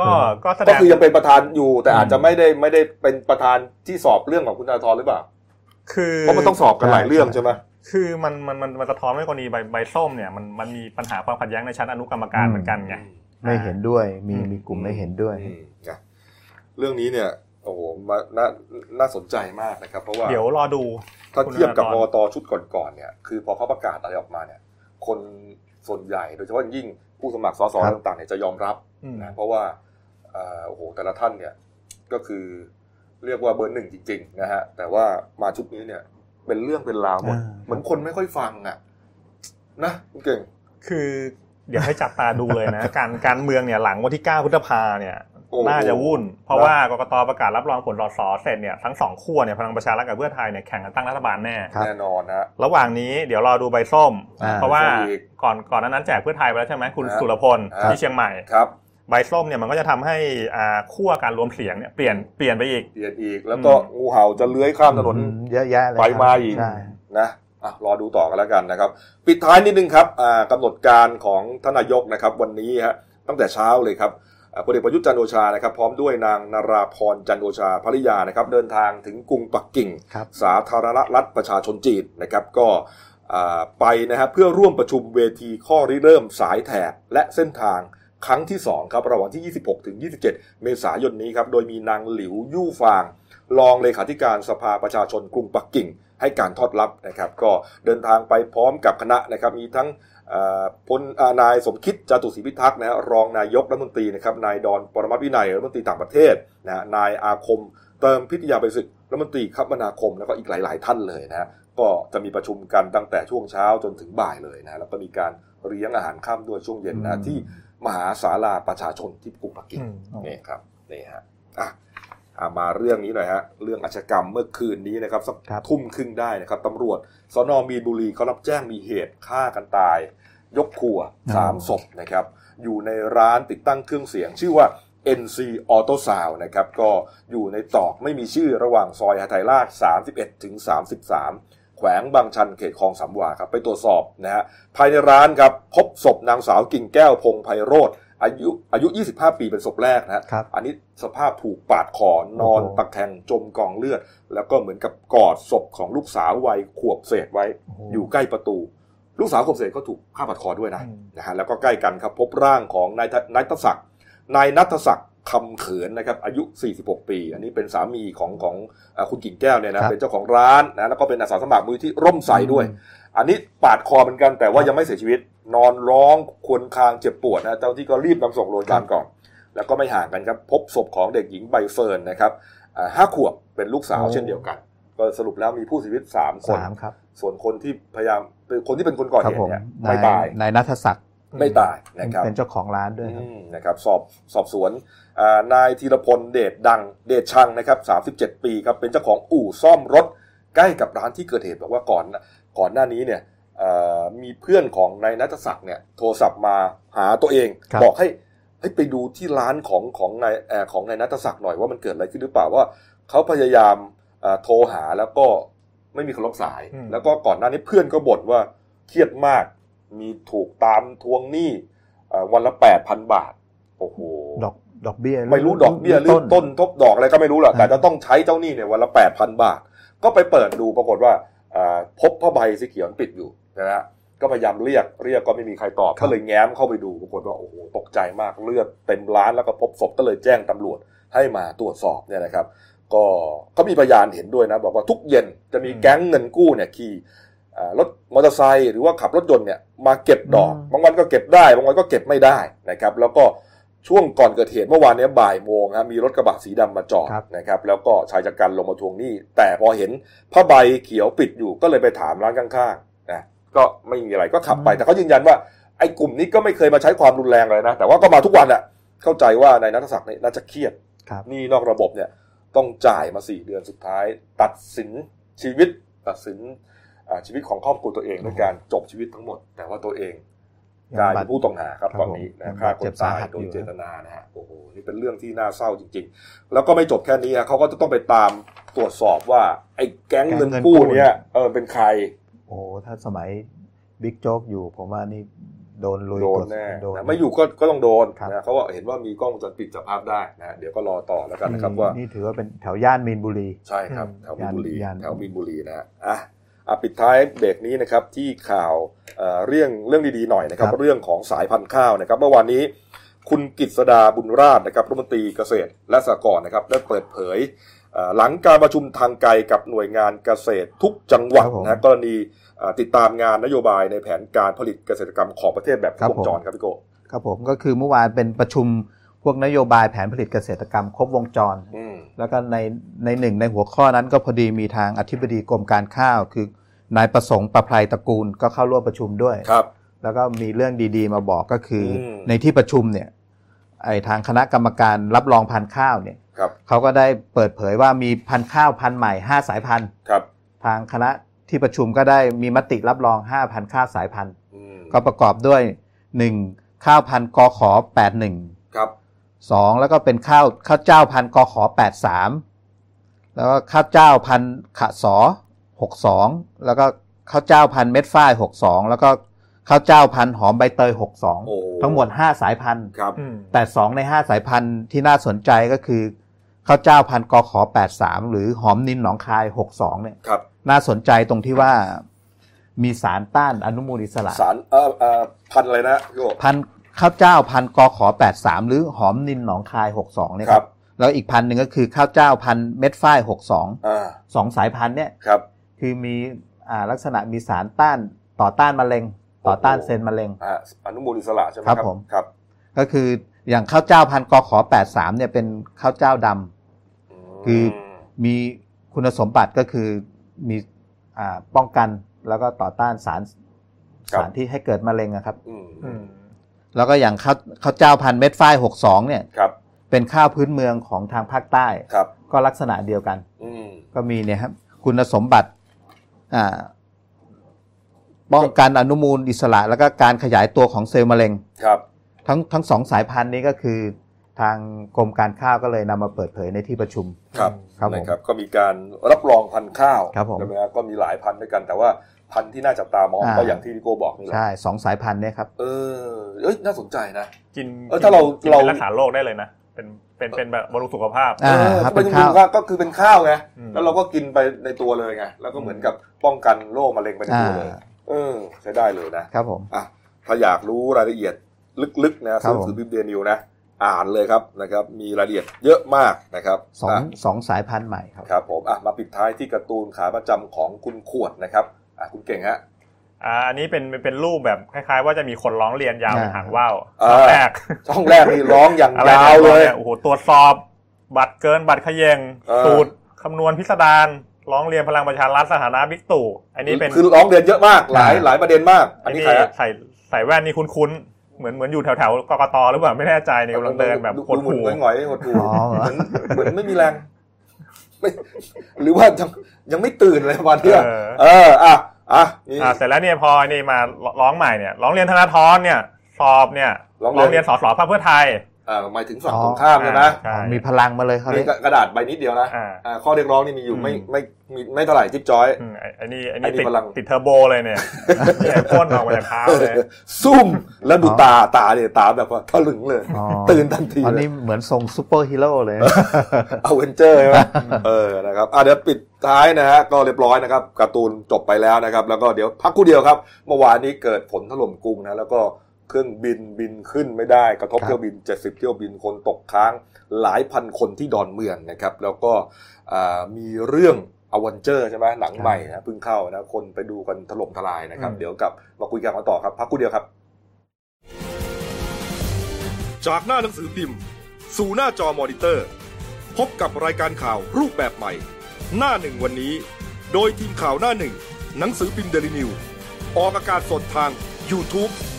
[SPEAKER 3] ก็ก็แสด
[SPEAKER 1] ก็
[SPEAKER 3] ง
[SPEAKER 1] คือยังเป็นประธานอยู่ แต่อาจจะไม่ได้ไม่ได้เป็นประธานที่สอบเรื่องของคุณธนาธรหรือเปล่า
[SPEAKER 3] คือ
[SPEAKER 1] เพราะมันต้องสอบกันหลายเรื่องใช่ไหม
[SPEAKER 3] คือมันมันมันมันสะท้อนให้กรณีใบใบส้มเนี่ยมันมันมีปัญหาความขัดแย้งในชั้นอนุกรรมการ
[SPEAKER 2] อืม
[SPEAKER 3] เหมือนกันไง
[SPEAKER 2] ไม่เห็นด้วยมี
[SPEAKER 3] อืม
[SPEAKER 2] มีกลุ่มไม่เห็นด้วย
[SPEAKER 1] อืมนะเรื่องนี้เนี่ยโอ้โหมาน่าน่าสนใจมากนะครับ เพราะว่า
[SPEAKER 3] เดี๋ยวรอดู
[SPEAKER 1] ถ้าเทียบกับ
[SPEAKER 3] คุณ
[SPEAKER 1] ก
[SPEAKER 3] ธนาธร
[SPEAKER 1] ตชุดก่อนๆเนี่ย คือพอเขาประกาศอะไรออกมาเนี่ย คน ส่วนใหญ่ โดยเฉพาะอย่างยิ่งผู้สมัครสส
[SPEAKER 2] ครับ
[SPEAKER 1] ต่างๆเนี่ยจะยอมรับ
[SPEAKER 3] อืม
[SPEAKER 1] นะเพราะว่าเอ่อโอ้โหแต่ละท่านเนี่ยก็คือเรียกว่าเบอร์หนึ่งจริงๆนะฮะแต่ว่ามาชุดนี้เนี่ยเป็นเรื่องเป็นราวหมด
[SPEAKER 2] อ่า
[SPEAKER 1] เหมือนคนไม่ค่อยฟังอะนะคุณเก่ง
[SPEAKER 3] คือเดี๋ยวให้จับตาดูเลยนะ การการเมืองเนี่ยหลังวันที่ 9 พฤษภาเนี่ย
[SPEAKER 1] โอ้โห
[SPEAKER 3] น่าจะวุ่น เพราะว่ากกตประกาศรับรองผลสสเสร็จเนี่ยทั้งสองขั้วเนี่ยพลังประชารัฐกับเพื่อไทยเนี่ยแข่งกันตั้งรัฐบาลแน่
[SPEAKER 2] ครับ
[SPEAKER 1] แน่นอนนะ
[SPEAKER 3] ระหว่างนี้เดี๋ยวรอดูใบส้ม
[SPEAKER 2] อ่า
[SPEAKER 3] เพราะว่า
[SPEAKER 1] ใช่อีก
[SPEAKER 3] ก่อนก่อนหนานั้นแจกเพื่อไทยไปแล้วใช่ไหมคุณ
[SPEAKER 1] ครับ
[SPEAKER 3] สุรพล
[SPEAKER 1] ครับ
[SPEAKER 3] ที่เชียงใหม่
[SPEAKER 1] ครับ
[SPEAKER 3] ใบส้มเนี่ยมันก็จะทำให้อ่าขั้วการรวมเสียงเนี่ยเปลี่ยนเปลี่ยนไปอีก
[SPEAKER 1] เปลี่ยนอีก แล้วก็งูเห่าจะเลื้อยข้ามถนน
[SPEAKER 2] อืมเยอะแยะเลย
[SPEAKER 1] ไป
[SPEAKER 2] ครับ
[SPEAKER 1] มาอีก
[SPEAKER 2] ใช่
[SPEAKER 1] นะอะรอดูต่อกันแล้วกันนะครับ ปิดท้ายนิดนึงครับอ่ากำหนดการของทานนายกนะครับ วันนี้ฮะตั้งแต่เช้าเลยครับอ่า พลเอกประยุทธ์จันทร์โอชานะครับพร้อมด้วยนางนาราพรจันทร์โอชาภริยานะครับเดินทางถึงกรุงปักกิ่ง
[SPEAKER 2] ครับ
[SPEAKER 1] สาธารณรัฐประชาชนจีนนะครับก็อ่าไปนะครับเพื่อร่วมประชุมเวทีข้อริเริ่มสายแถบและเส้นทางครั้งที่ 2 ครับ ระหว่างที่ 26 ถึง 27 เมษายนนี้ครับ โดยมีนางหลิวยู่ฟาง รองเลขาธิการสภาประชาชนกรุงปักกิ่ง ให้การทอดรับนะครับก็เดินทางไปพร้อมกับคณะนะครับมีทั้งเอ่อพลอ่านายสมคิดจาตุศรีพิทักษ์นะฮะรองนายกรัฐมนตรีนะครับนายดอนปรมัตถ์วินัยรัฐมนตรีต่างประเทศนะฮะนายอาคม เติมพิทยาไปศึกรัฐมนตรีคมนาคมแล้วก็อีกหลาย ๆ ท่านเลยนะฮะก็จะมีประชุมกันตั้งแต่ช่วงเช้าจนถึงบ่ายเลยนะแล้วก็มีการเลี้ยงอาหารค่ำด้วยช่วงเย็นนะ
[SPEAKER 2] อืม
[SPEAKER 1] ที่มหาศาลาประชาชนที่กรุงปักกิ่ง
[SPEAKER 3] อืม
[SPEAKER 1] นี่ครับนี่ฮะอะอะ มาเรื่องนี้หน่อยฮะเรื่องอาชญากรรมเมื่อคืนนี้นะครับสัก
[SPEAKER 2] ครับ
[SPEAKER 1] ทุ่มครึ่งได้นะครับตำรวจสนมีนบุรีเขารับแจ้งมีเหตุฆ่ากันตาย ยกครัวสามศพนะครับ อยู่ในร้านติดตั้งเครื่องเสียง ชื่อว่า NC Auto Sound นะครับก็อยู่ในตอกไม่มีชื่อระหว่างซอยหาไทยราช 31 ถึง 33 แขวงบางชันเขตคลองสามวาครับไปตรวจสอบนะฮะภายในร้านครับพบศพนางสาวกิ่งแก้วพงไพโรธ อายุอายุ 25 ปีเป็นศพแรกนะฮะ
[SPEAKER 2] ครับ
[SPEAKER 1] อันนี้สภาพถูกปาดคอนอน
[SPEAKER 2] โอ้โห
[SPEAKER 1] ตะแคงจมกองเลือด แล้วก็เหมือนกับกอดศพของลูกสาววัยขวบเศษไว้
[SPEAKER 2] โอ้โห
[SPEAKER 1] อยู่ใกล้ประตู ลูกสาวขวบเศษก็ถูกฆ่าปาดคอด้วยนะ
[SPEAKER 3] อืม
[SPEAKER 1] นะฮะแล้วก็ใกล้กันครับพบร่างของนายทนายทศักดิ์นายนัทศักดิ์คำเขินนะครับอายุ 46 ปี อันนี้เป็นสามีของของเอ่อคุณกิ่งแก้วเนี่ยนะครับเป็นเจ้าของร้านนะแล้วก็เป็นอาสาสมัครมูลที่ร่มใสด้วย อันนี้ปาดคอเหมือนกันแต่ว่ายังไม่เสียชีวิต นอนร้องครวรครางเจ็บปวดนะเจ้าที่ก็รีบนำส่งโรงพยาบาลก่อน แล้วก็ไม่ห่างกันครับ พบศพของเด็กหญิงใบเฟิร์นนะครับอ่าห้าขวบเป็นลูกสาว
[SPEAKER 2] โอ้
[SPEAKER 1] เช่นเดียวกัน ก็สรุปแล้วมีผู้เสียชีวิตสามคน
[SPEAKER 2] สามครับ
[SPEAKER 1] ส่วนคนที่พยายามเป็นคนที่เป็นคนก่อ
[SPEAKER 2] ครั
[SPEAKER 1] เห
[SPEAKER 2] บ
[SPEAKER 1] ตุ
[SPEAKER 2] ผม
[SPEAKER 1] เนี่ย
[SPEAKER 2] นา
[SPEAKER 1] ไม่
[SPEAKER 2] ย
[SPEAKER 1] ตาย
[SPEAKER 2] นายนัทศักดิ์
[SPEAKER 1] ไม่ตายนะครับ
[SPEAKER 2] เป็นเจ้าของร้านด้วยครับ
[SPEAKER 1] อืมนะครับสอบสอบสวนอ่านายธีรพลเดชดังเดชชังนะครับ37 ปีครับเป็นเจ้าของอู่ซ่อมรถใกล้กับร้านที่เกิดเหตุบอกว่าก่อน ก่อนหน้านี้เนี่ยเอ่อมีเพื่อนของนายนัทศักดิ์เนี่ยโทรศัพท์มาหาตัวเอง
[SPEAKER 2] ครับ
[SPEAKER 1] บอกให้ให้ไปดูที่ร้านของของนายเอ่อของนายนัทศักดิ์หน่อยว่ามันเกิดอะไรขึ้นหรือเปล่าว่าเขาพยายามเอ่อโทรหาแล้วก็ไม่มีคนรับสาย
[SPEAKER 3] อืม
[SPEAKER 1] แล้วก็ก่อนหน้านี้เพื่อนก็บ่นว่าเครียดมาก มีถูกตามทวงหนี้เอ่อวันละแปดพันบาทโอ้โห
[SPEAKER 2] ดอกดอกเบี้ย
[SPEAKER 1] ไม่รู้ดอกเบี้ยหรือต้นทบดอกอะไรก็ไม่รู้แหละ
[SPEAKER 2] อ่า
[SPEAKER 1] แต่จะต้องใช้เจ้าหนี้เนี่ยวันละแปดพันบาท ก็ไปเปิดดูปรากฏว่าอ่า พบผ้าใบสีเขียวปิดอยู่นะฮะก็พยายามเรียกเรียกก็ไม่มีใครตอบก็เลยแง้มเข้าไปดูปรากฏว่าโอ้โหตกใจมากเลือดเต็มร้านแล้วก็พบศพก็เลยแจ้งตำรวจให้มาตรวจสอบเนี่ยนะครับ ก็ก็มีพยานเห็นด้วยนะ บอกว่าทุกเย็นจะมีแก๊งเงินกู้เนี่ยขี่อ่ารถมอเตอร์ไซค์หรือว่าขับรถยนต์เนี่ยมาเก็บดอก บางวันก็เก็บได้ บางวันก็เก็บไม่ได้นะครับ แล้วก็ ช่วงก่อนเกิดเหตุเมื่อวานเนี้บ่ายโมงครับมีรถกระบะสีดำมาจอด
[SPEAKER 2] ครับ
[SPEAKER 1] นะครับแล้วก็ชายจัดการลงมาทวงหนี้ แต่พอเห็นผ้าใบเขียวปิดอยู่ก็เลยไปถามร้านข้างๆนะก็ไม่มีอะไรก็ขับไปแต่เขายืนยันว่าไอ้กลุ่มนี้ก็ไม่เคยมาใช้ความรุนแรงเลยนะ แต่ว่าก็มาทุกวันอะเข้าใจว่านายนัทศักดิ์เนี่ยน่าจะเครียด
[SPEAKER 2] ครับ
[SPEAKER 1] หนี่นอกระบบเนี่ยต้องจ่ายมาสี่เดือนสุดท้าย ตัดสินชีวิตตัดสินอ่าชีวิตของครอบครัวตัวเองด้วยการจบชีวิตทั้งหมด แต่ว่าตัวเอง กลายเป็นผู้ต้องหาครับ
[SPEAKER 2] ครับ
[SPEAKER 1] ตอนนี้
[SPEAKER 2] ผม
[SPEAKER 1] นะฆ่าค
[SPEAKER 2] เจ็
[SPEAKER 1] น
[SPEAKER 2] บสา
[SPEAKER 1] ตาย
[SPEAKER 2] หัส
[SPEAKER 1] โดย
[SPEAKER 2] อยู่
[SPEAKER 1] เจตนานะฮะโอ้โหนี่เป็นเรื่องที่น่าเศร้าจริง ๆ แล้วก็ไม่จบแค่นี้ฮะเขาก็จะต้องไปตามตรวจสอบว่า ไอ้แก๊งเงินกู้เนี่ยเออเป็นใคร
[SPEAKER 2] โอ้โหถ้าสมัยบิ๊กโจ๊กอยู่ผมว่านี่โดนลุย
[SPEAKER 1] โดน
[SPEAKER 2] ตรวจ
[SPEAKER 1] แน่
[SPEAKER 2] โดน
[SPEAKER 1] นะไม่อยู่ก็ก็ต้องโดน
[SPEAKER 2] ครับ
[SPEAKER 1] นะเขาว่าเห็นว่ามีกล้องวงจรปิดจับภาพได้นะเดี๋ยวก็รอต่อแล้วกันนะครับว่า
[SPEAKER 2] นี่ถือว่าเป็นแถวย่านมีนบุรี
[SPEAKER 1] ใช่ครับ
[SPEAKER 3] อืม
[SPEAKER 1] แถวมีนบุรี
[SPEAKER 2] ย่าน
[SPEAKER 1] แถวมีนบุรีนะฮะอะอะ ปิดท้ายเบรกนี้นะครับที่ข่าวเอ่อเรื่องเรื่องดีๆหน่อยนะครับ
[SPEAKER 2] ครับ
[SPEAKER 1] เรื่องของสายพันธุ์ข้าวนะครับเมื่อวานนี้คุณกิษดาบุญราชนะครับรัฐมนตรีเกษตรและสหกรณ์นะครับได้เปิดเผยเอ่อหลังการประชุมทางไกลกับหน่วยงานเกษตรทุกจังหวัด
[SPEAKER 2] ครับผม
[SPEAKER 1] นะกรณีเอ่อติดตามงานนโยบายในแผนการผลิตเกษตรกรรมของประเทศแบบครบวงจรครับพี่โก
[SPEAKER 2] ครับผมก็คือเมื่อวานเป็นประชุม พวกนโยบายแผนผลิตเกษตรกรรมครบวงจร
[SPEAKER 1] อืม
[SPEAKER 2] แล้วก็ในในหนึ่งในหัวข้อนั้นก็พอดีมีทางอธิบดีกรมการข้าว คือนายประสงค์ประไพรตระกูลก็เข้าร่วมประชุมด้วย
[SPEAKER 1] ครับ
[SPEAKER 2] แล้วก็มีเรื่องดีๆ มาบอกก็คืออ
[SPEAKER 1] ม
[SPEAKER 2] ในที่ประชุมเนี่ยไอทางคณะกรรมการรับรองพันธุ์ข้าวเนี่ย
[SPEAKER 1] ครับ
[SPEAKER 2] เขาก็ได้เปิดเผยว่ามีพันธุ์ข้าวพันธุ์ใหม่5สายพันธุ์
[SPEAKER 1] ครับ
[SPEAKER 2] ทางคณะที่ประชุมก็ได้มีมติรับรอง5พันธุ์ข้าวสายพันธุ์
[SPEAKER 1] อืม
[SPEAKER 2] ก็ประกอบด้วย 1. ข้าวพันธุ์กขอ81
[SPEAKER 1] ครับ
[SPEAKER 2] 2 แล้วก็เป็นข้าวข้าวเจ้าพันธุ์กขอ 83 แล้วก็ข้าวเจ้าพันธุ์ขะสอ62 แล้วก็ข้าวเจ้าพันธุ์เม็ดฝ้าย 62 แล้วก็ข้าวเจ้าพันธุ์หอมใบเตย
[SPEAKER 1] โอ้
[SPEAKER 2] 62 ทั้งหมด 5 สายพันธุ์
[SPEAKER 1] ครับ
[SPEAKER 3] อืม
[SPEAKER 2] แต่ 2 ใน 5 สายพันธุ์ที่น่าสนใจก็คือข้าวเจ้าพันธุ์กขอ 83 หรือหอมนินหนองคาย 62 เนี่ย
[SPEAKER 1] ครับ
[SPEAKER 2] น่าสนใจตรงที่ว่ามีสารต้านอนุมูลอิสระ
[SPEAKER 1] สารเอ่อเอ่อพันธุ์อะไรนะพี่โก
[SPEAKER 2] พันธุ์ ข้าวเจ้าพันธุ์กขอ83หรือหอมนินหนองคาย62เนี่ย
[SPEAKER 1] ค
[SPEAKER 2] ค
[SPEAKER 1] รั
[SPEAKER 2] รับบแล้วอีกพันธุ์หนึ่งก็คือข้าวเจ้าพันธุ์เม็ดฝ้าย62
[SPEAKER 1] อ่า
[SPEAKER 2] สองสายพันธุ์เนี่ย
[SPEAKER 1] ครับ
[SPEAKER 2] คือมีอ่าลักษณะมีสารต้านต่อต้านมะเร็ง ต่อต้าน
[SPEAKER 1] โอ้โห
[SPEAKER 2] เซลล์มะเร็ง
[SPEAKER 1] อ่าอนุมูลอิสระใช่ไหม
[SPEAKER 2] ครับผม
[SPEAKER 1] ครับ
[SPEAKER 2] ก็คืออย่างข้าวเจ้าพันธุ์กขอ83เนี่ยเป็นข้าวเจ้าดำคือมีคุณสมบัติก็คือมีอ่าป้องกันแล้วก็ต่อต้านสารสารที่ให้เกิดมะเร็งอะครับ
[SPEAKER 1] อืม
[SPEAKER 3] อืม
[SPEAKER 2] แล้วก็อย่างข้าวข้าวเจ้าพันธุ์เม็ดฝ้าย62เนี่ย
[SPEAKER 1] ครับ
[SPEAKER 2] เป็นข้าวพื้นเมืองของทางภาคใต้
[SPEAKER 1] ครับ
[SPEAKER 2] ก็ลักษณะเดียวกัน
[SPEAKER 1] อืม
[SPEAKER 2] ก็มีเนี่ยครับคุณสมบัติอ่าป้องกันอนุมูลอิสระ แล้วก็การขยายตัวของเซลล์มะเร็ง
[SPEAKER 1] ครับ
[SPEAKER 2] ทั้งทั้งสองสายพันธุ์นี้ก็คือ ทางกรมการข้าวก็เลยนำมาเปิดเผยในที่ประชุม
[SPEAKER 1] ครับ
[SPEAKER 2] ครับผม
[SPEAKER 1] นะครับก็มีการรับรองพันธุ์ข้าว
[SPEAKER 2] ครับผม
[SPEAKER 1] ใช่ไหมครับก็มีหลายพันธุ์ด้วยกันแต่ว่า พันธุ์ที่น่าจับตามอง
[SPEAKER 2] อ่า
[SPEAKER 1] ก็อย่างที่พี่โกบอกนี่แหละ
[SPEAKER 2] ใช่สองสายพันธุ์เนี่ยครับ
[SPEAKER 1] เออเอ้ยน่าสนใจนะ
[SPEAKER 3] กิน
[SPEAKER 1] เออถ้าเรา
[SPEAKER 3] กิน
[SPEAKER 1] เรา
[SPEAKER 3] เป็นรักษาโรคได้เลยนะเป็นเป็นเป็นแบบบำรุงสุขภาพ
[SPEAKER 2] อ่า
[SPEAKER 1] เออ
[SPEAKER 2] ครับ
[SPEAKER 1] เป็น
[SPEAKER 2] เป็น
[SPEAKER 1] ข้า
[SPEAKER 2] ข้าวว
[SPEAKER 1] ก็คือเป็นข้าวไง
[SPEAKER 3] อืม
[SPEAKER 1] แล้วเราก็กินไปในตัวเลยไงแล้วก็เหมือนกับป้องกันโรคมะเร็งไปใน
[SPEAKER 2] อ่า
[SPEAKER 1] ตัวเลยเออใช้ได้เลยนะครับ
[SPEAKER 2] ผม
[SPEAKER 1] อะถ้าอยากรู้รายละเอียดลึกๆนะ
[SPEAKER 2] ครั
[SPEAKER 1] ซื้
[SPEAKER 2] บ
[SPEAKER 1] อ
[SPEAKER 2] ผม
[SPEAKER 1] ถือพิมพ์เดนิวนะอ่านเลยครับนะครับมีรายละเอียดเยอะมากนะครับ
[SPEAKER 2] สอง
[SPEAKER 1] อะ
[SPEAKER 2] สองสายพันธุ์ใหม่ครับ
[SPEAKER 1] ครับผมอะมาปิดท้ายที่การ์ตูนขาประจำของคุณขวดนะครับ อะคุณเก่งฮะ
[SPEAKER 3] อ่าอันนี้เป็นเป็นรูปแบบคล้ายๆ ว่าจะมีคนร้องเรียนยาวเป็น
[SPEAKER 2] อ่า
[SPEAKER 3] หางว่าว
[SPEAKER 1] อ่า
[SPEAKER 3] ตอนแรก
[SPEAKER 1] ช่องแรกนี่ร้องอย่าง
[SPEAKER 3] อะไร
[SPEAKER 1] ยาวเลย
[SPEAKER 3] นี่โอ้โหตรวจสอบบัตรเกินบัตรเขยง
[SPEAKER 1] เออ
[SPEAKER 3] สูตรคำนวณพิสดารร้องเรียนพลังประชารัฐสถานะบิ๊กตู่อันนี้เป็น
[SPEAKER 1] คือร้องเรียนเยอะมากหลาย
[SPEAKER 2] อ่า
[SPEAKER 1] หลายประเด็นมาก อั
[SPEAKER 3] อั
[SPEAKER 1] น
[SPEAKER 3] น
[SPEAKER 1] นี้
[SPEAKER 3] นี้
[SPEAKER 1] ใครฮะ
[SPEAKER 3] ใส่ใส่แว่นนี่คุ้นเหมือนเหมือนอยู่แถวแถวๆกกตหรือเปล่าไม่แน่ใจเนี่ยกำลังเดินแบบ
[SPEAKER 1] ดู
[SPEAKER 3] ปวด
[SPEAKER 1] เหมื
[SPEAKER 3] หู
[SPEAKER 1] อนหงอยๆหดหู
[SPEAKER 2] อ๋อเหรอ
[SPEAKER 1] เหมือนเหมือนไม่มีแรงไม่หรือว่า ยังยังไม่ตื่นเลยวันเนี้ย
[SPEAKER 3] เออ
[SPEAKER 1] เอออะอะนี่
[SPEAKER 3] อ่าเสร็จแล้วเนี่ยพอนี่มาร้องใหม่เนี่ยร้องเรียนธนาธรเนี่ยสอบเนี่ย
[SPEAKER 1] ร้องเรียน
[SPEAKER 3] ร้องเรียนสสพรรคเพื่อไทย
[SPEAKER 1] อ่า หมายถึงฝั่งตรงข้ามเลยนะ
[SPEAKER 3] ใช่
[SPEAKER 2] มีพลังมาเลยเขา
[SPEAKER 1] นี่
[SPEAKER 2] เลย
[SPEAKER 1] กระดาษใบนิดเดียวนะ
[SPEAKER 3] อ่า
[SPEAKER 1] อ่าข้อเรียกร้องนี่มีอยู่
[SPEAKER 3] อืม
[SPEAKER 1] ไม่ไม่มีไม่เท่าไหร่จิ๊บจ้อย
[SPEAKER 3] อืมไอ้ไอ้นี่ไอ้
[SPEAKER 1] ไอ้
[SPEAKER 3] นี่
[SPEAKER 1] นี่
[SPEAKER 3] ติด
[SPEAKER 1] พลัง
[SPEAKER 3] ติดเทอร์โบเลยเนี่ยเนี่ยพ่นออกมาจากเท้าเลย
[SPEAKER 1] ซุ่มแล้วดูตาตาเนี่ยตาแบบว่าทะลึงเลย
[SPEAKER 2] อ๋อ
[SPEAKER 1] ตื่นทันที
[SPEAKER 2] อัน
[SPEAKER 1] เลย
[SPEAKER 2] นี้เหมือนทรงซูเปอร์ฮีโร่เลย
[SPEAKER 1] อเวนเจอร์ใช่ไหมเออนะครับอะเดี๋ยวปิดท้ายนะฮะก็เรียบร้อยนะครับการ์ตูนจบไปแล้วนะครับ แล้วก็เดี๋ยวพักครู่เดียวครับ เมื่อวานนี้เกิดฝนถล่มกรุงนะแล้วก็ เครื่องบินบินขึ้นไม่ได้กระทบ
[SPEAKER 2] ครับ
[SPEAKER 1] เที่ยวบิน 70 เที่ยวบินคนตกค้างหลายพันคนที่ดอนเมืองนะครับ แล้วก็อ่ามีเรื่องอเวนเจอร์ใช่ไหมหนังใหม่นะเพิ่งเข้านะคนไปดูกันถล่มทลายนะครับ
[SPEAKER 3] อืม
[SPEAKER 1] เดี๋ยวกลับมาคุยกันต่อครับ พักครู่เดียวครับ จากหน้าหนังสือพิมพ์ สู่หน้าจอมอนิเตอร์ พบกับรายการข่าวรูปแบบใหม่ หน้าหนึ่งวันนี้ โดยทีมข่าวหน้าหนึ่งหนังสือพิมพ์เดลิวิวออกอากาศสดทาง YouTube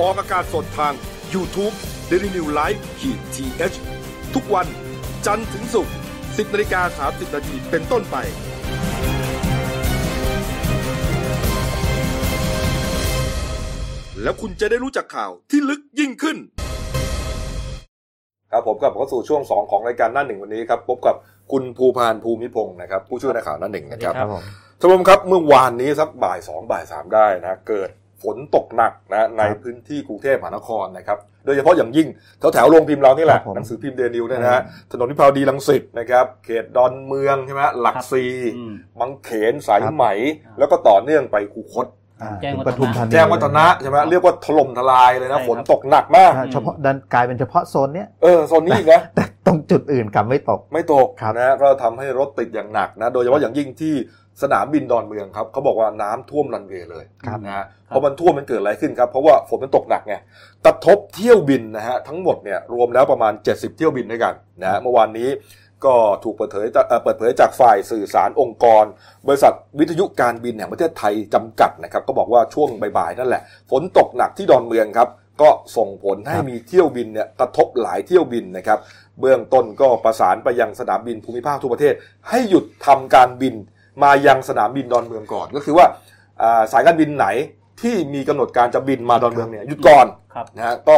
[SPEAKER 1] ออกอากาศสดทาง YouTube d e l i n e w l i v e ขีดทีทุกวันจันทร์ถึงศุกร์10นาฬิกา30นาทีเป็นต้นไป แล้วคุณจะได้รู้จักข่าวที่ลึกยิ่งขึ้น ครับผมกลับเข้าสู่ช่วง 2 ของรายการหน้าหนึ่งวันนี้ครับพบกับคุณภูพานภูมิพงศ์นะครับ ผู้ช่วยนักข่าวหน้าหนึ่งนะครับ
[SPEAKER 2] ครับผม
[SPEAKER 1] ท่านผู้ชมครับเมื่อวานนี้สักบ่ายสองบ่ายสามได้นะเกิด ฝนตกหนักนะในพื้นที่กรุงเทพมหานครนะครับโดยเฉพาะอย่างยิ่งแถวแถวๆโรงพิมพ์เรานี่แหละ
[SPEAKER 2] ครับผม
[SPEAKER 1] หนังสือพิมพ์เดนิวเนี่ยนะฮะถนนพิพาวดีรังสิตนะครับเขตดอนเมืองใช่ไหมหลักซี
[SPEAKER 4] อืม
[SPEAKER 1] บางเขนสายไหม แล้วก็ต่อเนื่องไปคูคต
[SPEAKER 2] อ่า
[SPEAKER 4] แจ้ง
[SPEAKER 2] ถึ
[SPEAKER 4] วัฒนะ
[SPEAKER 2] ปทุมธานี
[SPEAKER 1] แจ้งวัฒนะใช่ไหมเรียกว่าถล่มทลายเลยนะ
[SPEAKER 4] ใช่ครับ
[SPEAKER 1] ฝนตกหนักมาก
[SPEAKER 2] อ่าเฉพาะดันกลายเป็นเฉพาะโซนเนี้ย
[SPEAKER 1] เออโซนนี้อีกนะ
[SPEAKER 2] แต่ตรงจุดอื่นกลับไม่ตก
[SPEAKER 1] ไม่ตก
[SPEAKER 2] ครับ
[SPEAKER 1] นะก็ทำให้รถติดอย่างหนักนะโดยเฉพาะอย่างยิ่งที่ สนามบินดอนเมืองครับเขาบอกว่าน้ำท่วมรันเวย์เลย
[SPEAKER 2] ครับ
[SPEAKER 1] นะฮะพอมันท่วมมันเกิดอะไรขึ้นครับ เพราะว่าฝนมันตกหนักไงกระทบเที่ยวบินนะฮะทั้งหมดเนี่ยรวมแล้วประมาณ 70 เที่ยวบินด้วยกันนะฮะเมื่อวานนี้ก็ถูกเปิดเผยจากเอ่อเปิดเผยจากฝ่ายสื่อสารองค์กร บริษัทวิทยุการบินแห่งประเทศไทยจำกัดนะครับก็บอกว่าช่วงบ่ายๆนั่นแหละ ฝนตกหนักที่ดอนเมืองครับก็ส่งผลให้
[SPEAKER 2] ครับ
[SPEAKER 1] มีเที่ยวบินเนี่ยกระทบหลายเที่ยวบินนะครับ เบื้องต้นก็ประสานไปยังสนามบินภูมิภาคทั่วประเทศ ให้หยุดทำการบิน มายังสนามบินดอนเมืองก่อน ก็คือว่าอ่าสายการบินไหนที่มีกำหนดการจะบินมาดอนเมืองเนี่ยหยุดก่อน
[SPEAKER 4] ครับ
[SPEAKER 1] นะฮะก็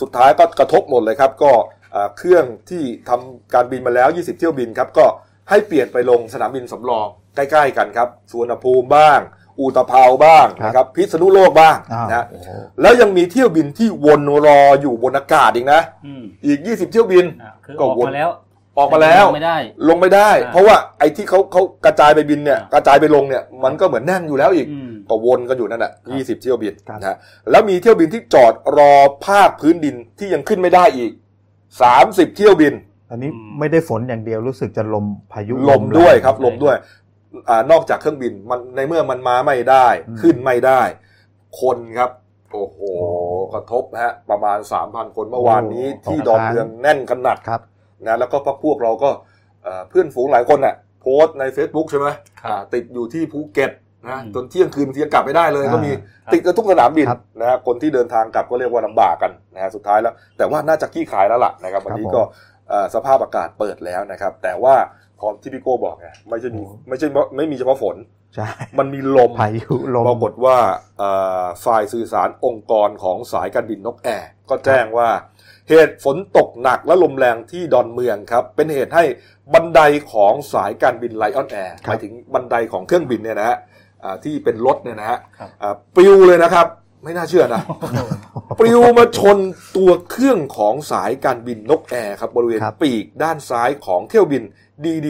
[SPEAKER 1] สุดท้ายก็กระทบหมดเลยครับ ก็อ่าเครื่องที่ทำการบินมาแล้ว 20 เที่ยวบินครับ ก็ให้เปลี่ยนไปลงสนามบินสำรองใกล้ๆกันครับสุวรรณภูมิบ้าง อุตภาวบ้าง
[SPEAKER 2] ครับ
[SPEAKER 1] นะครับพิษณุโลกบ้าง
[SPEAKER 2] อ้าว
[SPEAKER 1] นะฮะ
[SPEAKER 2] โอ้โห
[SPEAKER 1] แล้วยังมีเที่ยวบินที่วนรออยู่บนอากาศอีกนะ
[SPEAKER 4] อืม
[SPEAKER 1] อีก 20 เที่ยวบิน
[SPEAKER 4] อะคือ
[SPEAKER 1] ก็
[SPEAKER 4] ออก
[SPEAKER 1] วน
[SPEAKER 4] มาแล้ว
[SPEAKER 1] ออกมาแล้ว
[SPEAKER 4] ไม่ได้
[SPEAKER 1] ลงไม่ได้
[SPEAKER 4] อ่า
[SPEAKER 1] เพราะว่าไอ้ที่เขาเขากระจายไปบินเนี่ย
[SPEAKER 4] อ่าก
[SPEAKER 1] ระจายไปลงเนี่ยมันก็เหมือนแน่นอยู่แล้วอีก
[SPEAKER 4] อืม
[SPEAKER 1] ก็วนกันอยู่นั่นแหละ
[SPEAKER 4] ครับ
[SPEAKER 1] 20เที่ยวบิน
[SPEAKER 2] ครับ
[SPEAKER 1] นะฮะแล้วมีเที่ยวบินที่จอดรอภาคพื้นดินที่ยังขึ้นไม่ได้อีก30เที่ยวบิน
[SPEAKER 2] อันนี้
[SPEAKER 4] อืม
[SPEAKER 2] ไม่ได้ฝนอย่างเดียวรู้สึกจะลมพายุ
[SPEAKER 1] ลมด้วย
[SPEAKER 2] แง
[SPEAKER 1] ครับลมด้วยอ่านอกจากเครื่องบินมันในเมื่อมันมาไม่ได้
[SPEAKER 2] อืม
[SPEAKER 1] ขึ้นไม่ได้ คนครับโอ้โหกระทบฮะประมาณ 3,000 คนเมื่อวานนี้ที่ดอนเมืองแน่นขนาด
[SPEAKER 2] ครับ
[SPEAKER 1] นะแล้วก็พวกพวกเราก็เอ่อเพื่อนฝูงหลายคนน่ะโพสต์ใน Facebook ใช่ไหม
[SPEAKER 4] ครับ
[SPEAKER 1] อ่าติดอยู่ที่ภูเก็ตนะ
[SPEAKER 4] อืม
[SPEAKER 1] จนเที่ยงคืนบางทียังกลับไม่ได้เลย
[SPEAKER 2] อ่า
[SPEAKER 1] ก็มี
[SPEAKER 4] ครับ
[SPEAKER 1] ติดกันทุกสนามบิน
[SPEAKER 2] ครับ
[SPEAKER 1] นะฮะคนที่เดินทางกลับก็เรียกว่าลำบากกันนะฮะสุดท้ายแล้ว แต่ว่าน่าจะขี้ขายแล้วล่ะนะครับวันนี้
[SPEAKER 2] ครับผม
[SPEAKER 1] ก็เอ่อสภาพอากาศเปิดแล้วนะครับ แต่ว่าพอที่พี่โก้บอกไงไม่ใช่มี
[SPEAKER 2] โอ้
[SPEAKER 1] ไม่ใช่ไม่มีเฉพาะฝน
[SPEAKER 2] ใช่
[SPEAKER 1] มันมีลม
[SPEAKER 2] พายุลม
[SPEAKER 1] ปรากฏว่าเอ่อฝ่ายสื่อสารองค์กรของสายการบินนกแอร์ก็แจ้งว่า เหตุฝนตกหนักและลมแรงที่ดอนเมืองครับ เป็นเหตุให้บันไดของสายการบินไลออนแอร์
[SPEAKER 2] ครับ
[SPEAKER 1] หมายถึงบันไดของเครื่องบินเนี่ยนะฮะอ่าที่เป็นรถเนี่ยนะฮะ
[SPEAKER 4] ครับ
[SPEAKER 1] อ่าปลิวเลยนะครับ ไม่น่าเชื่อนะ ปลิวมาชนตัวเครื่องของสายการบินนกแอร์ครับบริเวณ
[SPEAKER 2] ครับ
[SPEAKER 1] ปีกด้านซ้ายของเที่ยวบิน DD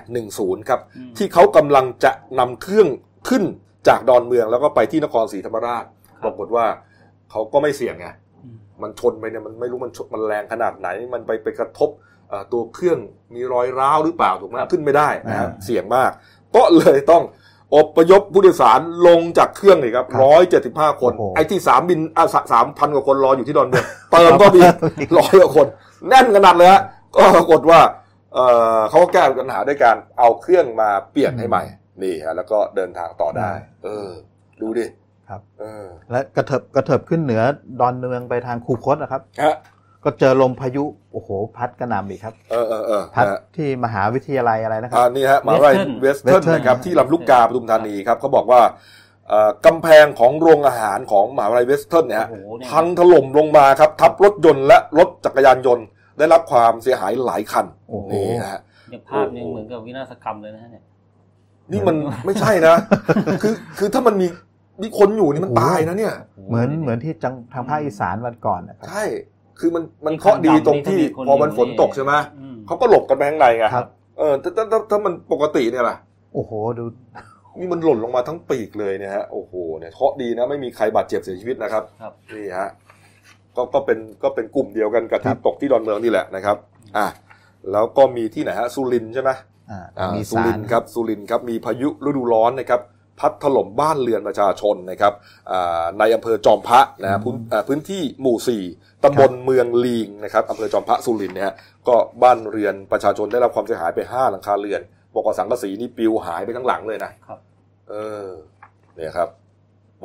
[SPEAKER 1] 7810ครับ
[SPEAKER 4] อืม
[SPEAKER 1] ที่เขากำลังจะนำเครื่องขึ้นจากดอนเมืองแล้วก็ไปที่นครศรีธรรมราชปรากฏว่าเขาก็ไม่เสี่ยงไง
[SPEAKER 4] อื ม
[SPEAKER 1] มันชนไปเนี่ยมันไม่รู้มันชนมันแรงขนาดไหน มันไปไปกระทบเอ่อตัวเครื่องมีรอยร้าวหรือเปล่าถูกไหมขึ้นไม่ได้นะฮะ
[SPEAKER 2] อ่า
[SPEAKER 1] เสี่ยงมาก ก็เลยต้องอพยพผู้โดยสารลงจากเครื่องเลยครับ
[SPEAKER 2] ครับ
[SPEAKER 1] ร้อยเจ็ดสิบห้าคน
[SPEAKER 2] โอ้โห
[SPEAKER 1] ไอ้ที่สามบินอะสามพันกว่าคนรออยู่ที่ดอนเมืองเติมก็มีร้อยกว่าคน แน่นขนาดเลยฮะก็ปรากฏว่าเอ่อเขาก็แก้ปัญหาด้วยการเอาเครื่องมาเปลี่ยนให้ใหม่นี่ฮะแล้วก็เดินทางต่อได้ เออ ดูดิ
[SPEAKER 2] ครับ
[SPEAKER 1] เออ
[SPEAKER 2] และกระเถิบกระเถิบขึ้นเหนือดอนเมืองไปทางคูคตนะครับ
[SPEAKER 1] ฮะ
[SPEAKER 2] ก็เจอลมพายุโอ้โห พัดกระหน่ำอีกครับ
[SPEAKER 1] เออเออเออ
[SPEAKER 2] พัด
[SPEAKER 1] นะฮะ
[SPEAKER 2] ที่มหาวิทยาลัยอะไรนะครับ
[SPEAKER 1] อ่านี่ฮะมหาวิทยาลัยเวสเทิร์น
[SPEAKER 2] Western
[SPEAKER 1] นะครับ
[SPEAKER 2] นะ
[SPEAKER 1] ที่ลำลูกกาปทุมธานีครับเขาบอกว่าเอ่อกำแพงของโรงอาหารของมหาวิทยาลัยเวสเทิร์นเนี่ยฮะ
[SPEAKER 4] โอ้โหเนี่ย
[SPEAKER 1] พังถล่มลงมาครับ ทับรถยนต์และรถจักรยานยนต์ ได้รับความเสียหายหลายคัน
[SPEAKER 2] โอ้โห
[SPEAKER 1] นี่นะฮะ
[SPEAKER 4] เนี่ยภาพเนี่ยเหมือนกับวินาศกรรมเลยนะฮะเนี่ย
[SPEAKER 1] นี่มันไม่ใช่นะ คือคือถ้ามันมี มีคนอยู่นี่มันตายนะเนี่ย
[SPEAKER 2] เหมือนเหมือนที่จังทางภาคอีสานวันก่อนนะครับ
[SPEAKER 1] ใช่คือมันมันเคราะห์ดีตรงที่พอมันฝนตกใช่ไหม
[SPEAKER 4] อืม
[SPEAKER 1] เขาก็หลบกันไปข้างในไง
[SPEAKER 2] ครับ
[SPEAKER 1] เออถ้าถ้าถ้าถ้ามันปกติเนี่ยล่ะ
[SPEAKER 2] โอ้โหดู
[SPEAKER 1] นี่มันหล่นลงมาทั้งปีกเลยเนี่ยฮะโอ้โหเนี่ยเคราะห์ดีนะไม่มีใครบาดเจ็บเสียชีวิตนะครับ
[SPEAKER 4] ครับ
[SPEAKER 1] นี่ฮะก็ก็เป็นก็เป็นกลุ่มเดียวกันกับที่ตกที่ดอนเมืองนี่แหละนะครับ อะแล้วก็มีที่ไหนฮะสุรินทร์ใช่ไหม
[SPEAKER 2] อ่า
[SPEAKER 1] อ่า
[SPEAKER 2] มี
[SPEAKER 1] สุ
[SPEAKER 2] สา
[SPEAKER 1] ริ
[SPEAKER 2] ร
[SPEAKER 1] นทร์ครับสุรินทร์ครับมีพายุฤดูร้อนนะครับ พัดถล่มบ้านเรือนประชาชนนะครับอ่าในอำเภอจอมพระนะฮะพื้นอ่าพื้นที่หมู่สี่ตำบลเมืองลีงนะครับอำเภอจอมพระสุรินทร์เนี่ยฮะก็บ้านเรือนประชาชนได้รับความเสียหายไปห้าหลังคาเรือนบอกว่าสังกะสีนี่ปลิวหายไปทั้งหลังเลยนะครับ เออเนี่ยครับ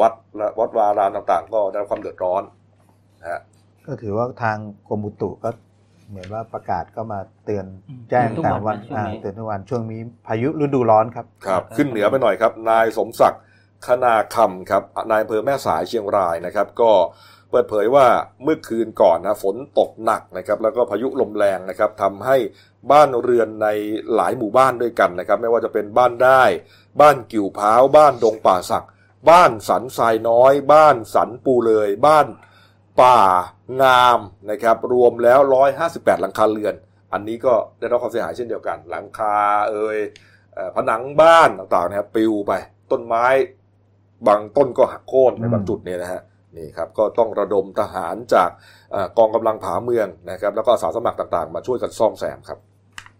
[SPEAKER 1] วัดและวัดวารามต่าง ๆ ก็ได้รับความเดือดร้อนนะฮะ
[SPEAKER 2] ก็ถือว่าทางกรมอุตุก็ เหมือนว่าประกาศก็มาเตือน
[SPEAKER 4] อืม
[SPEAKER 2] แจ้ง
[SPEAKER 4] ทุก
[SPEAKER 2] แต่
[SPEAKER 4] วัน
[SPEAKER 2] วัน
[SPEAKER 4] นะช่วง
[SPEAKER 2] อ่า
[SPEAKER 4] นี้
[SPEAKER 2] เตือนทุกวันช่วงนี้พายุฤดูร้อนครับ
[SPEAKER 1] ครับ ขึ้นเหนือไปหน่อยครับ นายสมศักดิ์คณาคำครับนายอำเภอแม่สายเชียงรายนะครับ ก็เปิดเผยว่าเมื่อคืนก่อนนะฝนตกหนักนะครับแล้วก็พายุลมแรงนะครับทำให้บ้านเรือนในหลายหมู่บ้านด้วยกันนะครับ ไม่ว่าจะเป็นบ้านได้ บ้านกิ่วพร้าวบ้านดงป่าสักบ้านสันทรายน้อย บ้านสันปูเลย บ้าน ป่างามนะครับรวมแล้ว 158 หลังคาเรือน อันนี้ก็ได้รับความเสียหายเช่นเดียวกัน หลังคาเอ่ยเอ่อผนังบ้านต่างๆนะครับปลิวไป ต้นไม้บางต้นก็หักโค่นใน
[SPEAKER 2] อืม
[SPEAKER 1] บางจุดเนี่ยนะฮะนี่ครับก็ต้องระดมทหารจากเอ่อกองกำลังผาเมืองนะครับแล้วก็อาสาสมัครต่างๆ มาช่วยกันซ่อมแซมครับ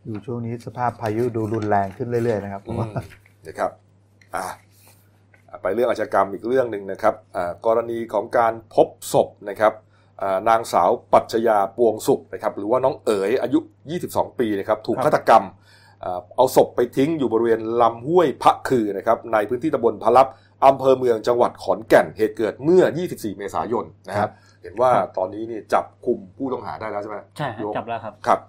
[SPEAKER 2] อยู่ช่วงนี้สภาพพายุดูรุนแรงขึ้นเรื่อยๆนะครับผมว่า
[SPEAKER 1] นะครับอะ ไปเรื่องอาชญากรรมอีกเรื่องหนึ่งนะครับอ่ากรณีของการพบศพนะครับอ่านางสาวปัชญาปวงสุขนะครับหรือว่าน้องเอ๋ยอายุ 22 ปีนะครับถูก
[SPEAKER 2] ครับ
[SPEAKER 1] ฆาตกรรมอ่าเอาศพไปทิ้งอยู่บริเวณลำห้วยพระคือนะครับในพื้นที่ตำบลพะลับอำเภอเมืองจังหวัดขอนแก่นเหตุเกิดเมื่อ 24 เมษายนนะค
[SPEAKER 2] ครั
[SPEAKER 1] รับบเห็นว่าตอนนี้นี่จับกลุ่มผู้ต้องหาได้แล้วใช่ไหม
[SPEAKER 4] ใช่ฮะ
[SPEAKER 1] ยก
[SPEAKER 4] จับแล้วครับ
[SPEAKER 1] ครับ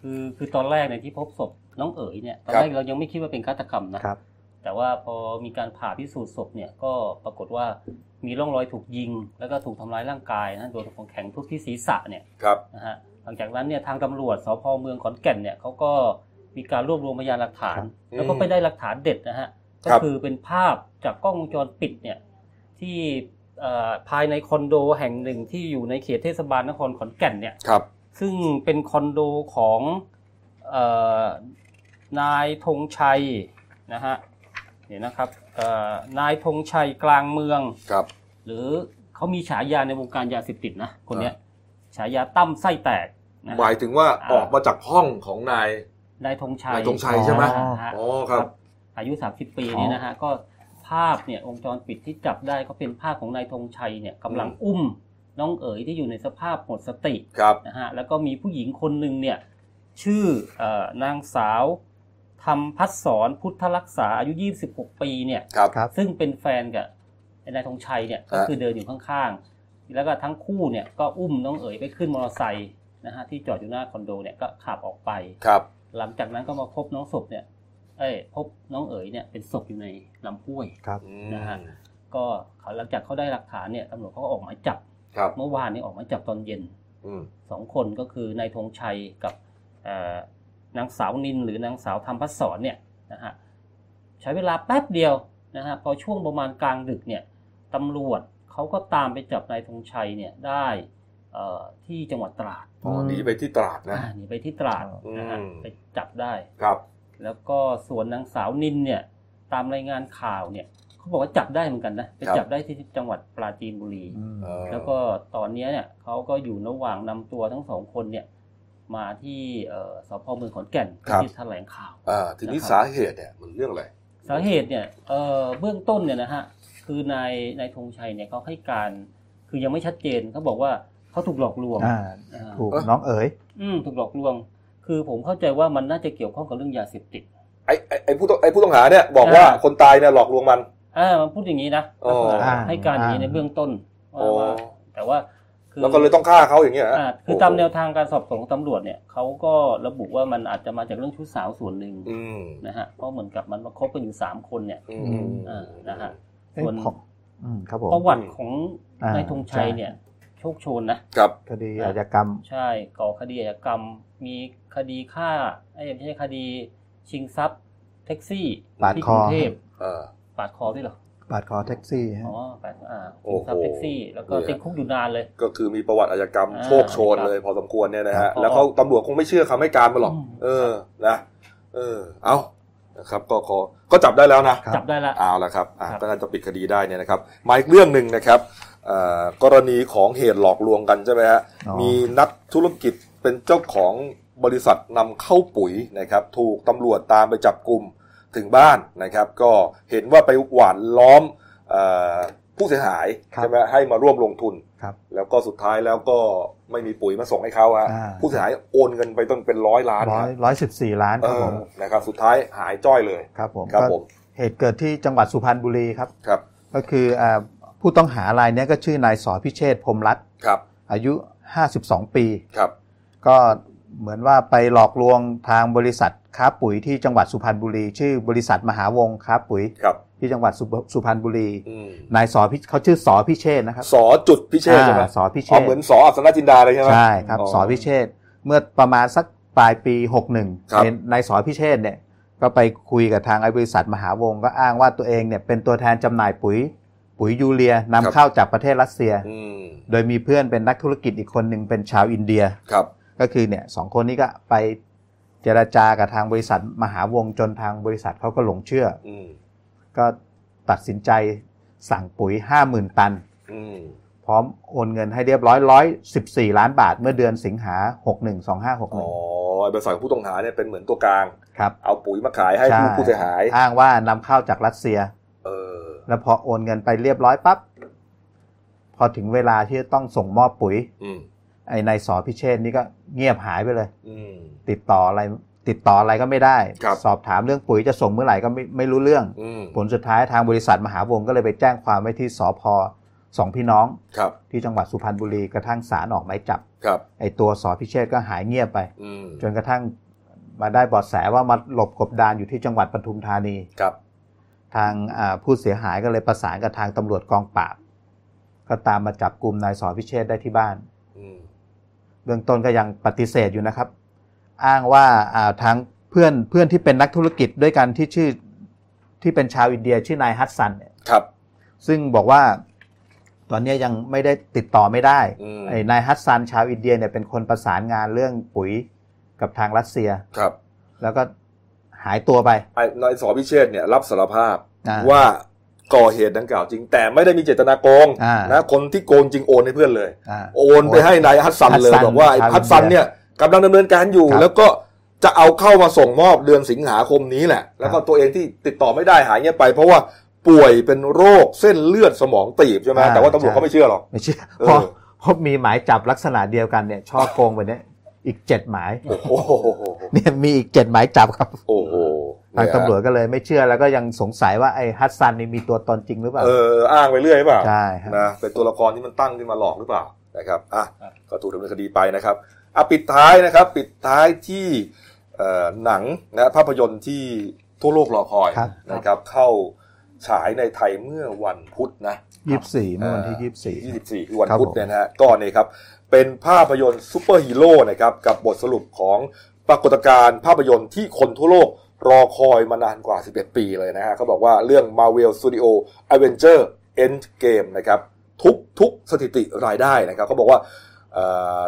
[SPEAKER 4] คือคือตอนแรกเนี่ยที่พบศพน้องเอ๋ยเนี่ยตอน
[SPEAKER 1] ครับ
[SPEAKER 4] แรกเรายังไม่คิดว่าเป็นฆาตกรรมนะ
[SPEAKER 2] ครับ
[SPEAKER 4] แต่ว่าพอมีการผ่าพิสูจน์ศพเนี่ยก็ปรากฏว่ามีร่องรอยถูกยิง แล้วก็ถูกทำร้ายร่างกายนะโดนของแข็งทุบที่ศีรษะเนี่ย
[SPEAKER 1] ครับ
[SPEAKER 4] นะฮะหลังจากนั้นเนี่ยทางตำรวจสพเมืองขอนแก่นเนี่ยเขาก็มีการรวบรวมพยานหลักฐาน
[SPEAKER 2] ครับ
[SPEAKER 4] แล้วก็ไปได้หลักฐานเด็ดนะฮะก็
[SPEAKER 1] ครับ
[SPEAKER 4] คือเป็นภาพจากกล้องวงจรปิดเนี่ยที่เอ่อภายในคอนโดแห่งหนึ่งที่อยู่ในเขตเทศบาลนครขอนแก่นเนี่ย
[SPEAKER 1] ครับ
[SPEAKER 4] ซึ่งเป็นคอนโดของเออนายธงชัยนะฮะ เนี่ยนะครับเอ่อนายธงชัยกลางเมือง
[SPEAKER 1] ครับ
[SPEAKER 4] หรือเขามีฉายาในวงการยาเสพติดนะคนเนี้ยฉายาตั้มไส้แตกนะ
[SPEAKER 1] หมายถึงว่า
[SPEAKER 4] อ่า
[SPEAKER 1] ออกมาจากห้องของนาย
[SPEAKER 4] นายธงชัย
[SPEAKER 1] นายธงชัยใช่ไหม
[SPEAKER 4] อ่าฮะ
[SPEAKER 1] อ๋อครับ
[SPEAKER 4] อายุ 30 ปีเนี่ยนะฮะก็ภาพเนี่ยวงจรปิดที่จับได้ก็เป็นภาพของนายธงชัยเนี่ยกำลังอุ้มน้องเอ๋ยที่อยู่ในสภาพหมดสติ
[SPEAKER 1] ครับ
[SPEAKER 4] นะฮะแล้วก็มีผู้หญิงคนหนึ่งเนี่ยชื่อเอ่อนางสาว ธรรมพัฒสอนพุทธรักษาอายุ 26 ปีเนี่ย
[SPEAKER 1] ครับ
[SPEAKER 2] ครับ
[SPEAKER 4] ซึ่งเป็นแฟนกับไอ้นายธงชัยเนี่ยก็
[SPEAKER 1] ฮะ
[SPEAKER 4] คือเดินอยู่ข้างๆ แล้วก็ทั้งคู่เนี่ยก็อุ้มน้องเอ๋ยไปขึ้นมอเตอร์ไซค์นะฮะที่จอดอยู่หน้าคอนโดเนี่ยก็ขับออกไป
[SPEAKER 1] ครับ
[SPEAKER 4] หลังจากนั้นก็มาพบน้องศพเนี่ย เอ้ยพบน้องเอ๋ยเนี่ยเป็นศพอยู่ในลำห้วย
[SPEAKER 2] ครับ
[SPEAKER 4] นะฮะก็เขาหลังจากเขาได้หลักฐานเนี่ยตำรวจเขาก็ออกหมายจับ
[SPEAKER 1] ครับ
[SPEAKER 4] เมื่อวานนี้ออกหมายจับตอนเย็น
[SPEAKER 1] อืม
[SPEAKER 4] สองคนก็คือนายธงชัยกับเอ่อ นางสาวนินหรือนางสาวธรรมพัฒสอนเนี่ยนะฮะใช้เวลาแป๊บเดียวนะฮะพอช่วงประมาณกลางดึกเนี่ยตำรวจเขาก็ตามไปจับนายธงชัยเนี่ยได้เอ่อที่จังหวัดตราด
[SPEAKER 1] อ๋อหนีไปที่ตราดนะ
[SPEAKER 4] อ่าหนีไปที่ตราดนะฮะ
[SPEAKER 1] อืม
[SPEAKER 4] ไปจับได้
[SPEAKER 1] ครับ
[SPEAKER 4] แล้วก็ส่วนนางสาวนินเนี่ยตามรายงานข่าวเนี่ยเขาบอกว่าจับได้เหมือนกันนะไป
[SPEAKER 1] ครับ
[SPEAKER 4] จับได้ที่จังหวัดปราจีนบุรี
[SPEAKER 2] อืม
[SPEAKER 1] เออ
[SPEAKER 4] แล้วก็ตอนเนี้ยเนี่ยเขาก็อยู่ระหว่างนำตัวทั้งสองคนเนี่ย มาที่เอ่อสพเมืองขอนแก่น
[SPEAKER 1] ครับ
[SPEAKER 4] ที่แถลงข่าว
[SPEAKER 1] อ่าทีนี้
[SPEAKER 4] นะครับ
[SPEAKER 1] สาเหตุเนี่ยมันเรื่องอะไร
[SPEAKER 4] สาเหตุเนี่ยเอ่อเบื้องต้นเนี่ยนะฮะคือนายนายธงชัยเนี่ยเขาให้การคือยังไม่ชัดเจนเขาบอกว่าเขาถูกหลอกลวง
[SPEAKER 2] อ่า
[SPEAKER 4] อ่า
[SPEAKER 2] ถูก
[SPEAKER 1] เอ้ย
[SPEAKER 2] น้องเอ๋ย
[SPEAKER 4] อืมถูกหลอกลวง คือผมเข้าใจว่ามันน่าจะเกี่ยวข้องกับเรื่องยาเสพติด
[SPEAKER 1] ไอ้ไอ้ไอ้ผู้ต้องไอ้ผู้ต้องหาเนี่ยบอกว่า
[SPEAKER 4] อ่า
[SPEAKER 1] คนตายเนี่ยหลอกลวงมัน
[SPEAKER 4] อ่ามันพูดอย่างนี้นะ
[SPEAKER 1] อ๋อ
[SPEAKER 4] ลักษณะให้การอย่างนี้
[SPEAKER 2] อ่า
[SPEAKER 4] ในเบื้องต้นว่า
[SPEAKER 1] อ๋อ
[SPEAKER 4] ว่าแต่ว่าคือ
[SPEAKER 1] แล้วก็เลยต้องฆ่าเขาอย่างเงี้ยฮะ
[SPEAKER 4] อ่าคือตามแนวทางการสอบสวนของตำรวจเนี่ยเขาก็ระบุว่ามันอาจจะมาจากเรื่องชู้สาวส่วนหนึ่ง
[SPEAKER 1] อืม
[SPEAKER 4] นะฮะเพราะเหมือนกับมันมาคบกันอยู่สามคนเนี่ย
[SPEAKER 1] อืมอืม
[SPEAKER 4] อ่านะฮะ
[SPEAKER 2] เอ้ย
[SPEAKER 4] ส่วน
[SPEAKER 2] ของอืมครับผม
[SPEAKER 4] ประวัติของ
[SPEAKER 2] อ่าน
[SPEAKER 4] นายธงชัย
[SPEAKER 2] ใช่
[SPEAKER 4] เนี่ยโชคโชนนะครับ
[SPEAKER 2] คดีอาชญากรรม
[SPEAKER 4] ใช่ก่อคดีอาชญากรรม มีคดีฆ่าไอ้ยไม่ใช่คดีชิงทรัพย์แท็กซี่
[SPEAKER 2] ปาด
[SPEAKER 4] ที่
[SPEAKER 2] ค
[SPEAKER 4] ก
[SPEAKER 2] อ
[SPEAKER 4] รุงเทพ
[SPEAKER 1] อ่า
[SPEAKER 4] ปาดคอด้วยเหรอ
[SPEAKER 2] ปาดคอแท็กซี่ฮะ
[SPEAKER 4] อ๋อปาดอ่า
[SPEAKER 1] โอ้
[SPEAKER 4] ชิง
[SPEAKER 1] โห
[SPEAKER 4] ทรัพย์แท็กซี่ แล้วก็
[SPEAKER 1] เนี่ย
[SPEAKER 4] ติดคุกอยู่นานเลย
[SPEAKER 1] ก็คือมีประวัติอาชญากรรม
[SPEAKER 4] อ่า
[SPEAKER 1] โชกโชนเลยพอสมควรเนี่ยนะ
[SPEAKER 4] ครั
[SPEAKER 1] ฮะ
[SPEAKER 4] บ
[SPEAKER 1] แล้วเขาตำรวจคงไม่เชื่อคำให้การมันหรอก
[SPEAKER 4] อืม
[SPEAKER 1] เออนะเออ เอานะครับก็ขอก็จับได้แล้วนะ
[SPEAKER 2] ครับ
[SPEAKER 4] จับได้ละ
[SPEAKER 1] เอาละครับอะ
[SPEAKER 4] ครับ
[SPEAKER 1] ก็น่าจะปิดคดีได้เนี่ยนะครับมาอีกเรื่องหนึ่งนะครับอ่ากรณีของเหตุหลอกลวงกันใช่ไหมฮะ
[SPEAKER 2] อ๋อ
[SPEAKER 1] มีนักธุรกิจเป็นเจ้าของบริษัทนำเข้าปุ๋ยนะครับ ถูกตำรวจตามไปจับกลุ่ม ถึงบ้านนะครับ ก็เห็นว่าไปหวานล้อมเอ่อผู้เสียหาย
[SPEAKER 2] ครับ
[SPEAKER 1] ใช่ไหมให้มาร่วมลงทุน
[SPEAKER 2] ครับ
[SPEAKER 1] แล้วก็สุดท้ายแล้วก็ไม่มีปุ๋ยมาส่งให้เขาฮะ
[SPEAKER 2] อ่า
[SPEAKER 1] ผู้เสียหายโอนเงินไปต้องเป็นร้อยล้าน
[SPEAKER 2] ร้อย
[SPEAKER 1] นะ
[SPEAKER 2] ร้อยสิบสี่ล้าน
[SPEAKER 1] เอ
[SPEAKER 2] ครับผ
[SPEAKER 1] อ
[SPEAKER 2] ม
[SPEAKER 1] นะครับสุดท้ายหายจ้อยเลย
[SPEAKER 2] ครับผม
[SPEAKER 1] ครับ
[SPEAKER 2] ก็
[SPEAKER 1] ผม
[SPEAKER 2] เหตุเกิดที่จังหวัดสุพรรณบุรีครับ
[SPEAKER 1] ครับ
[SPEAKER 2] ก็คืออ่าผู้ต้องหารายเนี้ยก็ชื่อนายสอพิเชษฐ์พรหมรัตน์
[SPEAKER 1] ครับ
[SPEAKER 2] อายุ 52 ปี
[SPEAKER 1] ครับ
[SPEAKER 2] ก็เหมือนว่าไปหลอกลวงทางบริษัท ค้าปุ๋ยที่จังหวัดสุพรรณบุรี ชื่อบริษัทมหาวงค้าปุ๋ย
[SPEAKER 1] ครับ
[SPEAKER 2] ที่จังหวัดสุสุพรรณบุรี
[SPEAKER 1] อืม
[SPEAKER 2] นายสอพิเขาชื่อสอพิเชษฐ์นะครับ
[SPEAKER 1] สอจุดพิเชษใช่ไหม
[SPEAKER 2] อ่าสอพิเช
[SPEAKER 1] อ๋อ
[SPEAKER 2] ษฐ์
[SPEAKER 1] เหมือนสออัศนจินดาเลยใช่ไหม
[SPEAKER 2] ใช่ครับ
[SPEAKER 1] อ๋อ
[SPEAKER 2] สอพิเชษฐ์เมื่อประมาณสักปลายปี
[SPEAKER 1] ครับ
[SPEAKER 2] 61ในนายสอพิเชษฐ์เนี่ยก็ไปคุยกับทางไอ้บริษัทมหาวงก็อ้างว่าตัวเองเนี่ยเป็นตัวแทนจำหน่ายปุ๋ย ปุ๋ยยูเรียนำเข้าจากประเทศรัสเซีย
[SPEAKER 1] อืม
[SPEAKER 2] โดยมีเพื่อนเป็นนักธุรกิจอีกคนหนึ่งเป็นชาวอินเดีย
[SPEAKER 1] ครับ
[SPEAKER 2] ก็คือเนี่ยสองคนนี้ก็ไป เจรจากับทางบริษัทมหาวงจนทางบริษัทเขาก็หลงเชื่อ
[SPEAKER 1] อืม
[SPEAKER 2] ก็ตัดสินใจสั่งปุ๋ย50,000ตัน
[SPEAKER 1] อืม
[SPEAKER 2] พร้อมโอนเงินให้เรียบร้อยร้อยสิบสี่ล้านบาทเมื่อเดือนสิงหาหกหนึ่งสองห้าหกห
[SPEAKER 1] อ๋
[SPEAKER 2] นึ่
[SPEAKER 1] องไอ้บริษัทของผู้ต้องหาเนี่ยเป็นเหมือนตัวกลาง
[SPEAKER 2] ครับ
[SPEAKER 1] เอาปุ๋ยมาขายให้ผู้ผู้เสียหาย
[SPEAKER 2] อ้างว่านำเข้าจากรัสเซีย
[SPEAKER 1] เออ
[SPEAKER 2] แล้วพอโอนเงินไปเรียบร้อยปั๊บพอถึงเวลาที่จะต้องส่งมอบปุ๋ย
[SPEAKER 1] อืม
[SPEAKER 2] ไอ้นายสอพิเชษฐ์นี่ก็เงียบหายไปเลย
[SPEAKER 1] อืม
[SPEAKER 2] ติดต่ออะไรติดต่ออะไรก็ไม่ได้
[SPEAKER 1] ครับ
[SPEAKER 2] สอบถามเรื่องปุ๋ยจะส่งเมื่อไหร่ก็ไม่ไม่รู้เรื่อง
[SPEAKER 1] อืม
[SPEAKER 2] ผลสุดท้ายทางบริษัทมหาวงก็เลยไปแจ้งความไว้ที่สพสองพี่น้อง
[SPEAKER 1] ครับ
[SPEAKER 2] ที่จังหวัดสุพรรณบุรีกระทั่งศาลออกหมายจับ
[SPEAKER 1] ครับ
[SPEAKER 2] ไอ้ตัวสอพิเชษฐ์ก็หายเงียบไป
[SPEAKER 1] อืม
[SPEAKER 2] จนกระทั่งมาได้เบอดแสว่ามาหลบกบดานอยู่ที่จังหวัดปทุมธานี
[SPEAKER 1] ครับ
[SPEAKER 2] ทางอ่าผู้เสียหายก็เลยประสานกับทางตำรวจกองปราบ ก็ตามมาจับกลุ่มนายสอพิเชษฐ์ได้ที่บ้าน
[SPEAKER 1] อืม
[SPEAKER 2] เบื้องต้นก็ยังปฏิเสธอยู่นะครับ อ้างว่าอ่าทางเพื่อนเพื่อนที่เป็นนักธุรกิจด้วยกันที่ชื่อที่เป็นชาวอินเดียชื่อนายฮัตซันเนี่ย
[SPEAKER 1] ครับ
[SPEAKER 2] ซึ่งบอกว่าตอนนี้ยังไม่ได้ติดต่อไม่ได้
[SPEAKER 1] อืม
[SPEAKER 2] ไอ้นายฮัตซันชาวอินเดียเนี่ยเป็นคนประสานงานเรื่องปุ๋ยกับทางรัสเซีย
[SPEAKER 1] ครับ
[SPEAKER 2] แล้วก็หายตัวไป
[SPEAKER 1] ไอ้นายสอพิเชษเนี่ยรับสารภาพ
[SPEAKER 2] อ่า
[SPEAKER 1] ว่า ก่อเหตุดังกล่าวจริง แต่ไม่ได้มีเจตนาโกง
[SPEAKER 2] อ่า
[SPEAKER 1] นะคนที่โกงจริงโอนให้เพื่อนเลย
[SPEAKER 2] อ่า
[SPEAKER 1] โอนไปให้นายฮัตซันเลย
[SPEAKER 2] ฮัตซัน
[SPEAKER 1] บอกว่าไอ้
[SPEAKER 2] ชาวอินเดีย
[SPEAKER 1] ฮัตซันเนี่ยกำลังดำเนินการอยู่
[SPEAKER 2] ครับ
[SPEAKER 1] แล้วก็จะเอาเข้ามาส่งมอบเดือนสิงหาคมนี้แหละ แล้วก็ตัวเองที่ติดต่อไม่ได้หายเงี้ยไป เพราะว่าป่วยเป็นโรคเส้นเลือดสมองตีบใช่ไหม
[SPEAKER 2] อ่า
[SPEAKER 1] แต่ว่าตำรวจ
[SPEAKER 2] ใช่
[SPEAKER 1] เขาไม่เชื่อหรอก
[SPEAKER 2] ไม่เชื่อ
[SPEAKER 1] เออ
[SPEAKER 2] เพราะเพราะมีหมายจับลักษณะเดียวกันเนี่ยช่อโกงไปเนี่ยอีกเจ็ดหมาย
[SPEAKER 1] โอ้โห
[SPEAKER 2] เนี่ยมีอีกเจ็ดหมายจับครับ
[SPEAKER 1] โอ้โห
[SPEAKER 2] ทางตำรวจก็เลยไม่เชื่อแล้วก็ยังสงสัยว่าไอ้ฮัตซันนี่มีตัวตนจริงหรือเปล่า
[SPEAKER 1] เอออ้างไปเรื่อยหรือเปล่า
[SPEAKER 2] ใช่ครับ
[SPEAKER 1] นะเป็นตัวละครที่มันตั้งขึ้นมาหลอกหรือเปล่านะครับอะ
[SPEAKER 4] ครับ
[SPEAKER 1] ก็ถูกดำเนินคดีไปนะครับอะปิดท้ายนะครับ ปิดท้ายที่เอ่อหนังนะภาพยนตร์ที่ทั่วโลกรอคอย
[SPEAKER 2] ครับ
[SPEAKER 1] นะครับ เข้าฉายในไทยเมื่อวันพุธนะ
[SPEAKER 2] ยี่สิบสี่เมื่อวันที่ยี่สิบสี่
[SPEAKER 1] 24คือวัน
[SPEAKER 2] ครับ
[SPEAKER 1] พุธ
[SPEAKER 2] ผม
[SPEAKER 1] เนี่ยนะฮะก็เนี่ยครับ เป็นภาพยนตร์ซูเปอร์ฮีโร่นะครับกับบทสรุปของปรากฏการณ์ภาพยนตร์ที่คนทั่วโลก รอคอยมานานกว่า 11 ปีเลยนะฮะเขาบอกว่าเรื่อง Marvel Studio Avenger Endgame นะครับทุกทุกสถิติรายได้นะครับเขาบอกว่าเอ่อ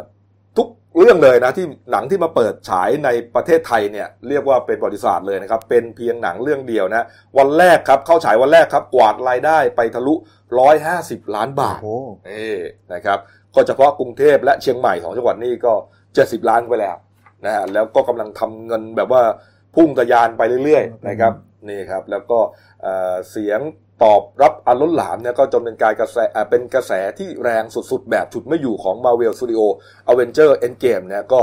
[SPEAKER 1] ทุกเรื่องเลยนะที่หนังที่มาเปิดฉายในประเทศไทยเนี่ยเรียกว่าเป็นประวัติศาสตร์เลยนะครับเป็นเพียงหนังเรื่องเดียวนะวันแรกครับเข้าฉายวันแรกครับกวาดรายได้ไปทะลุ 150 ล้านบาท
[SPEAKER 2] โอ้
[SPEAKER 1] นี่นะครับก็เฉพาะกรุงเทพและเชียงใหม่สองจังหวัดนี้ก็ 70 ล้านไปแล้วนะฮะแล้วก็กำลังทำเงินแบบว่า พุ่งทะยานไปเรื่อยๆนะครับนี่ครับแล้วก็เอ่อเสียงตอบรับอันล้นหลามเนี่ยก็จนเป็นการกระแสอ่าเป็นกระแสที่แรงสุดๆ แบบฉุดไม่อยู่ของ Marvel Studio Avenger Endgame เนี่ยก็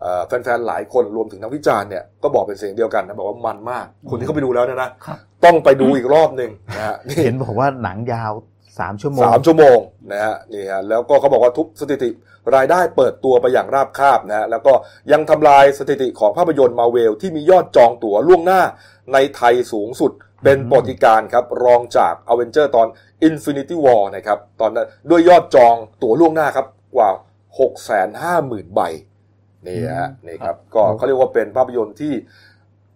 [SPEAKER 1] เอ่อแฟนๆ หลายคนรวมถึงนักวิจารณ์เนี่ยก็บอกเป็นเสียงเดียวกันนะบอกว่ามันมาก คนที่เขาไปดูแล้วเนยนะครับต้องไปดูอีกรอบหนึ่งนะฮะนี่
[SPEAKER 2] เห็นบอกว่าหนังยาว สามชั่วโมง
[SPEAKER 1] สามชั่วโมงนะฮะนี่ฮะแล้วก็เขาบอกว่าทุกสถิติรายได้เปิดตัวไปอย่างราบคาบนะฮะแล้วก็ยังทำลายสถิติของภาพยนตร์มาเวล ที่มียอดจองตั๋วล่วงหน้าในไทยสูงสุดเป็นประวัติการณ์ครับ รองจาก a v e n g e r ตอน Infinity War นะครับ ตอนนั้นด้วยยอดจองตั๋วล่วงหน้าครับ กว่า 650,000 ใบนี่ฮะนี่ครับ ก็เขาเรียกว่าเป็นภาพยนตร์ที่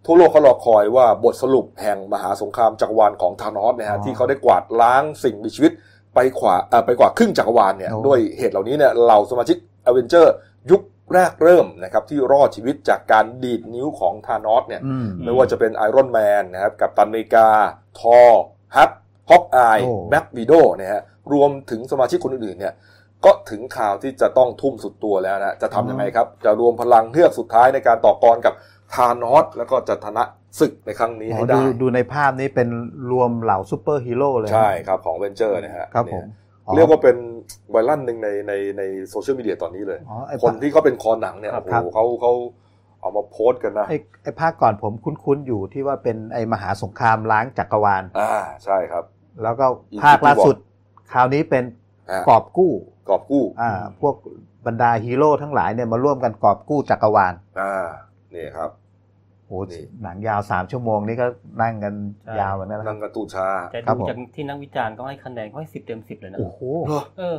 [SPEAKER 1] ทั่วโลกเขารอคอยว่าบทสรุปแห่งมหาสงครามจักรวาลของธานอสนะฮะ
[SPEAKER 2] อ๋อ
[SPEAKER 1] ที่เขาได้กวาดล้างสิ่งมีชีวิตไปขวาเอ่อไปกว่าครึ่งจักรวาลเนี่ย
[SPEAKER 2] โอ้
[SPEAKER 1] ด้วยเหตุเหล่านี้เนี่ยเหล่าสมาชิกอเวนเจอร์ยุคแรกเริ่มนะครับที่รอดชีวิตจากการดีดนิ้วของธานอสเนี่ย
[SPEAKER 2] อืม
[SPEAKER 1] ไม่ว่าจะเป็นไอรอนแมนนะครับกัปตันอเมริกา ธอร์ฮัลค์ฮอว์คอาย
[SPEAKER 2] โอ้
[SPEAKER 1] แบล็ควิโดว์นะฮะรวมถึงสมาชิกคนอื่นๆเนี่ยก็ถึงคราวที่จะต้องทุ่มสุดตัวแล้วนะจะทำยังไงครับ จะรวมพลังเฮือกสุดท้ายในการต่อกรกับ ธานอสแล้วก็จะชนะศึกในครั้งนี้
[SPEAKER 2] อ๋อ
[SPEAKER 1] ให้
[SPEAKER 2] ดู
[SPEAKER 1] ได้
[SPEAKER 2] ดูในภาพนี้เป็นรวมเหล่าซูเปอร์ฮีโร่เลยนะ
[SPEAKER 1] ใช่ครับของอเวนเจอร์นะฮะ
[SPEAKER 2] ครับผม
[SPEAKER 1] เนี่ย
[SPEAKER 2] อ๋อ
[SPEAKER 1] เรียกว่าเป็นไวรัลหนึ่งในในในโซเชียลมีเดียตอนนี้เลย
[SPEAKER 2] อ๋อไอ้
[SPEAKER 1] คนที่เขาเป็นคอหนังเนี่ย
[SPEAKER 2] ครับ
[SPEAKER 1] โอ้โหเขาเขาเอามาโพสต์กันนะ
[SPEAKER 2] ไอ้ไอ้ภาคก่อนผมคุ้นๆอยู่ที่ว่าเป็นไอ้มหาสงครามล้างจักรวาล
[SPEAKER 1] อ่าใช่ครับ
[SPEAKER 2] แล้วก็
[SPEAKER 1] Infinity
[SPEAKER 2] ภาคล่าสุด คราวนี้เป็น
[SPEAKER 1] อ่าก
[SPEAKER 2] อบกู้
[SPEAKER 1] กอบกู้
[SPEAKER 2] อ่าพวกบรรดาฮีโร่ทั้งหลายเนี่ยมาร่วมกันกอบกู้จักรวาล
[SPEAKER 1] อ่า นี่ครับ
[SPEAKER 2] โอ้
[SPEAKER 1] นี่
[SPEAKER 2] หนังยาวสามชั่วโมงนี่ก็นั่งกันยาวเหมือนกันนะค
[SPEAKER 1] นั่
[SPEAKER 2] รับ
[SPEAKER 1] งการะตูนชา
[SPEAKER 4] แต่
[SPEAKER 2] ครับ
[SPEAKER 4] ดู
[SPEAKER 2] ผม
[SPEAKER 4] จากที่นักวิจารณ์ก็ให้คะแนนก็ให้สิบเต็มสิบเลยนะ
[SPEAKER 2] โอ้โห
[SPEAKER 1] เหรอ
[SPEAKER 4] เออ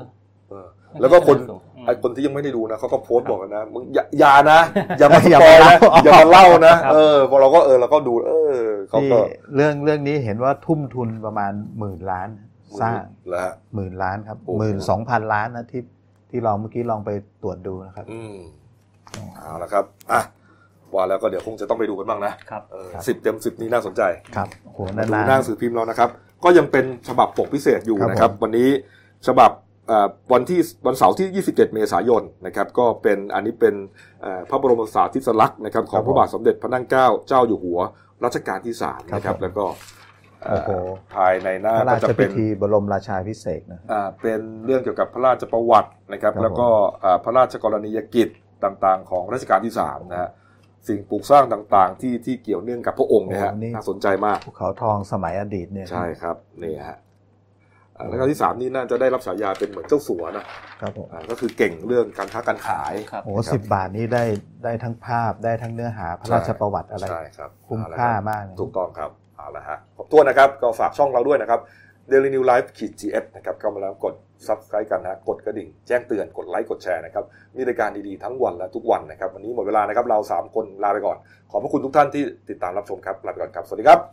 [SPEAKER 1] เออแล้วก็คน
[SPEAKER 4] อืม
[SPEAKER 1] ไอคนที่ยังไม่ได้ดูนะเขาก็โพสต์บอกกันนะมึงอย่าอย่านะ อย่ามาส
[SPEAKER 2] อย่า
[SPEAKER 1] ปอ
[SPEAKER 2] มาย
[SPEAKER 1] นะ
[SPEAKER 2] เล่า
[SPEAKER 1] อย่ามาเล่านะ
[SPEAKER 4] ครับ
[SPEAKER 1] เออพอเราก็เออเราก็ดู เออเขา
[SPEAKER 2] นี่
[SPEAKER 1] ก็
[SPEAKER 2] เรื่องเรื่องนี้เห็นว่าทุ่มทุนประมาณหมื่นล้านสร้าง
[SPEAKER 1] แล้วฮะ
[SPEAKER 2] หมื่นล้านครับ
[SPEAKER 1] โอ้โห
[SPEAKER 2] หมื่นสองพันล้านนะที่ที่ลองเมื่อกี้ลองไปตรวจดูนะครับ
[SPEAKER 1] อืมเอาละครับอะ ว่าแล้วก็เดี๋ยวคงจะต้องไปดูกันบ้างนะครับเออ
[SPEAKER 2] ครับ
[SPEAKER 1] สิบเต็มสิบนี้น่าสนใจ
[SPEAKER 2] ครับโอ้โห
[SPEAKER 1] มาดู
[SPEAKER 2] นาน
[SPEAKER 1] หน้าหนังสือพิมพ์เรานะครับ ก็ยังเป็นฉบับปกพิเศษอยู่
[SPEAKER 2] ครับ
[SPEAKER 1] นะครับ
[SPEAKER 2] ผม
[SPEAKER 1] วันนี้ฉบับเอ่อวันที่วันเสาร์ที่ 27 เมษายนนะครับก็เป็นอันนี้เป็นเอ่อพระบรมสารีริสลักษณ์นะครับของพระบาทสมเด็จพระนั่งเกล้าเจ้าอยู่หัวรัชกาลที่สามนะครับแล้วก็เอ่อ
[SPEAKER 2] โอ้โห
[SPEAKER 1] ภายในห
[SPEAKER 2] ๆ
[SPEAKER 1] น้า
[SPEAKER 2] พระรา
[SPEAKER 1] ก็
[SPEAKER 2] ช
[SPEAKER 1] จะ
[SPEAKER 2] พิ
[SPEAKER 1] เป็น
[SPEAKER 2] ธีบรมราชาพิเศษกนะ
[SPEAKER 1] อ่าเป็นเรื่องเกี่ยวกับพระราชประวัตินะครับ
[SPEAKER 2] ครับ
[SPEAKER 1] แล้วก็อ่าพระราชกรณียกิจต่างๆ ของรัชกาลที่สามนะฮะ สิ่งปลูกสร้างต่างๆ ที่ที่เกี่ยวเนื่องกับพระองค์เนะฮะน่าสนใจมาก
[SPEAKER 2] ภูเขาทองสมัยอดีตเนี่ย
[SPEAKER 1] ใช่ครับนี่ฮะอ่ารัชกาลที่สามนี่น่าจะได้รับฉายาเป็นเหมือนเจ้าสัวนะครับ
[SPEAKER 2] ผม
[SPEAKER 1] อ่าก็คือเก่งเรื่องการค้าการขาย
[SPEAKER 4] ครับ
[SPEAKER 2] โอ้สิบบาทนี้ได้ได้ทั้งภาพได้ทั้งเนื้อหาพระราชประวัติอะไร
[SPEAKER 1] ใช่ครับ
[SPEAKER 2] คุ้ม
[SPEAKER 1] เอละ
[SPEAKER 2] ค่า
[SPEAKER 1] รับ
[SPEAKER 2] มากเลย
[SPEAKER 1] ถูกต้องครับเอาละฮะขอบคุณนะครับก็ฝากช่องเราด้วยนะครับ Daily News Live ขีด GS นะครับเข้ามาแล้วกด subscribe กันนะฮะกดกระดิ่งแจ้งเตือนกดไลค์กดแชร์นะครับมีรายการดีๆทั้งวันและทุกวันนะครับวันนี้หมดเวลานะครับเรา 3 คนลาไปก่อน ขอบพระคุณทุกท่านที่ติดตามรับชมครับลาไปก่อนครับสวัสดีครับ